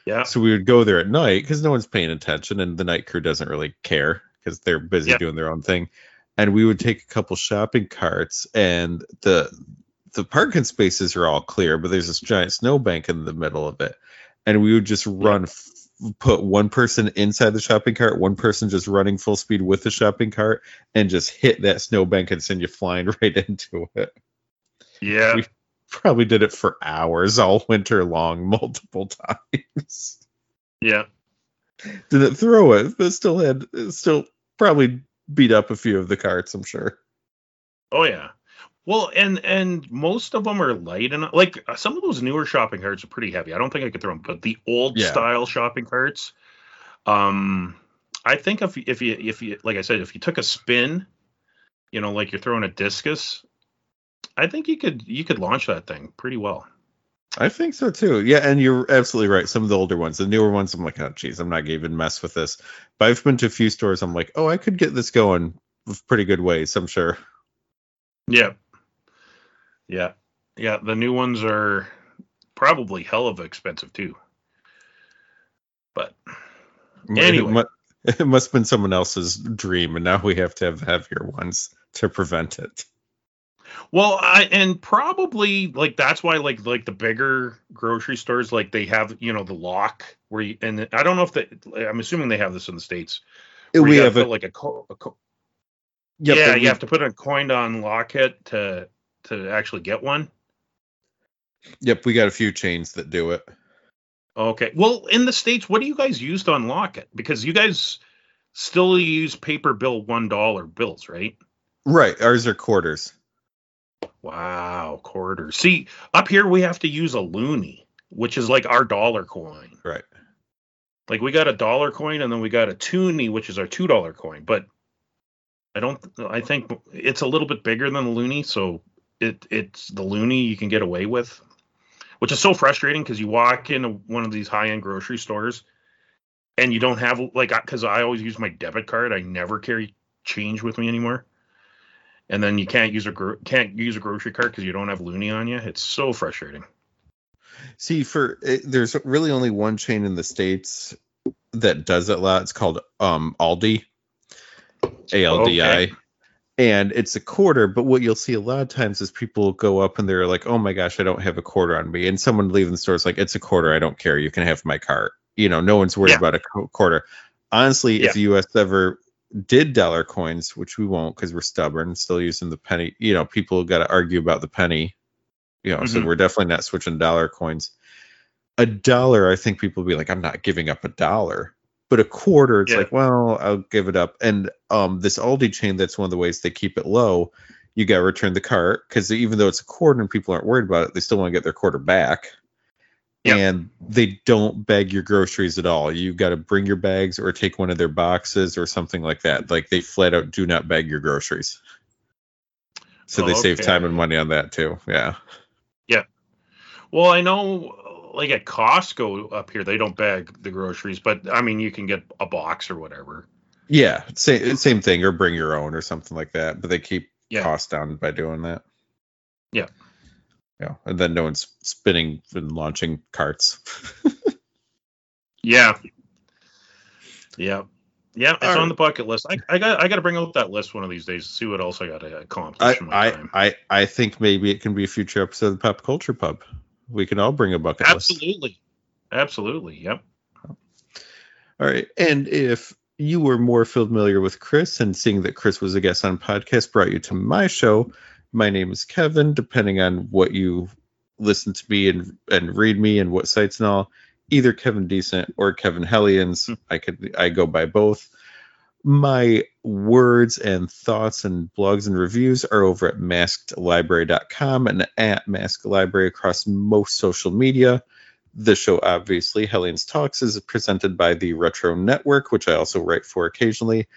Yeah. So we would go there at night because no one's paying attention and the night crew doesn't really care because they're busy Yeah. doing their own thing. And we would take a couple shopping carts and the the parking spaces are all clear, but there's this giant snowbank in the middle of it. And we would just run f- put one person inside the shopping cart, one person just running full speed with the shopping cart and just hit that snowbank and send you flying right into it. Yeah. We- Probably did it for hours all winter long, multiple times. Yeah. didn't throw it, but still had still probably beat up a few of the carts. I'm sure. Oh yeah. Well, and and most of them are light and like uh, some of those newer shopping carts are pretty heavy. I don't think I could throw them, but the old Yeah. style shopping carts, um, I think if you- if you if you like I said, if you took a spin, you know, like you're throwing a discus, I think you could you could launch that thing pretty well. I think so too. Yeah, and you're absolutely right. Some of the older ones, the newer ones, I'm like, oh geez, I'm not even mess with this. But I've been to a few stores. I'm like, oh, I could get this going pretty good ways. I'm sure. Yeah. Yeah. Yeah. The new ones are probably hell of expensive too. But Anyway. it, mu- it must have been someone else's dream, and now we have to have heavier ones to prevent it. Well, I and probably like that's why like like the bigger grocery stores like they have you know the lock where you and I don't know if they I'm assuming they have this in the states. we have a, like a, co- a co- yep, yeah you we- have to put a coin on lock it to to actually get one. Yep, we got a few chains that do it. Okay. Well, in the states, what do you guys use to unlock it? Because you guys still use paper bill one dollar bills, right? Right, ours are quarters. Wow, quarters. See, up here we have to use a loonie, which is like our dollar coin. Right. Like we got a dollar coin and then we got a toonie, which is our two dollar coin. But I don't. I think it's a little bit bigger than the loonie, so it it's the loonie you can get away with, which is so frustrating because you walk into one of these high end grocery stores and you don't have like because I always use my debit card. I never carry change with me anymore. And then you can't use a gro- can't use a grocery cart because you don't have loonie on you. It's so frustrating. See, for it, there's really only one chain in the states that does it a lot. It's called um Aldi, A L D I, Okay. And it's a quarter. But what you'll see a lot of times is people go up and they're like, "Oh my gosh, I don't have a quarter on me," and someone leaving the store is like, "It's a quarter. I don't care. You can have my cart." You know, no one's worried Yeah. about a quarter. Honestly, Yeah. if the U.S. ever did dollar coins, which we won't because we're stubborn, still using the penny. You know, people got to argue about the penny. You know, so Mhm. we're definitely not switching dollar coins. A dollar, I think people will be like, I'm not giving up a dollar. But a quarter, it's Yeah. like, well, I'll give it up. And um, this Aldi chain, that's one of the ways they keep it low. You got to return the cart because even though it's a quarter and people aren't worried about it, they still want to get their quarter back. Yeah. And they don't bag your groceries at all. You got to bring your bags or take one of their boxes or something like that. Like they flat out do not bag your groceries. So they save time and money on that too. Yeah. Yeah. Well, I know, like at Costco up here, they don't bag the groceries, but I mean, you can get a box or whatever. Yeah, same same thing, or bring your own or something like that. But they keep Yeah. costs down by doing that. Yeah. Yeah, and then no one's spinning and launching carts. Yeah. Yeah. Yeah, it's All on right. the bucket list. I, I got I got to bring out that list one of these days. See what else I got to accomplish I, I. I I think maybe it can be a future episode of the Pop Culture Pub. We can all bring a bucket list. Absolutely, absolutely. Yep. All right. And if you were more familiar with Chris and seeing that Chris was a guest on podcast brought you to my show, my name is Kevin. Depending on what you listen to me and, and read me and what sites and all, either Kevin Decent or Kevin Hellions. Hmm. I could I go by both. My words and thoughts and blogs and reviews are over at maskedlibrary.com and at Masked Library across most social media. The show, obviously, Hellions Talks, is presented by the Retro Network, which I also write for occasionally.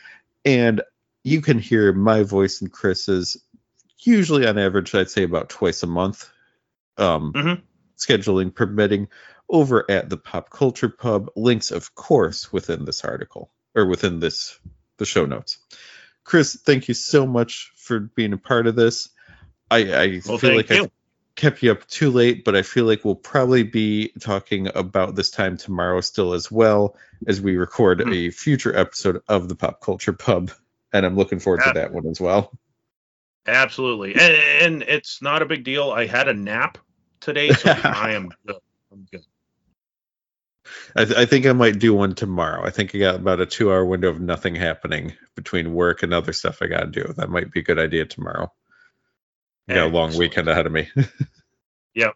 And you can hear my voice and Chris's usually on average, I'd say about twice a month, um, Mhm. scheduling permitting, over at the Pop Culture Pub. Links, of course, within this article or within this the show notes. Chris, thank you so much for being a part of this. I, I Well, feel like you. I kept you up too late, but I feel like we'll probably be talking about this time tomorrow still as well as we record Hmm. a future episode of the Pop Culture Pub. And I'm looking forward to that one as well. Absolutely, and, and it's not a big deal. I had a nap today, so I am good. I'm good. I, th- I think I might do one tomorrow. I think I got about a two hour window of nothing happening between work and other stuff I got to do. That might be a good idea tomorrow. I got a long weekend ahead of me. Yep.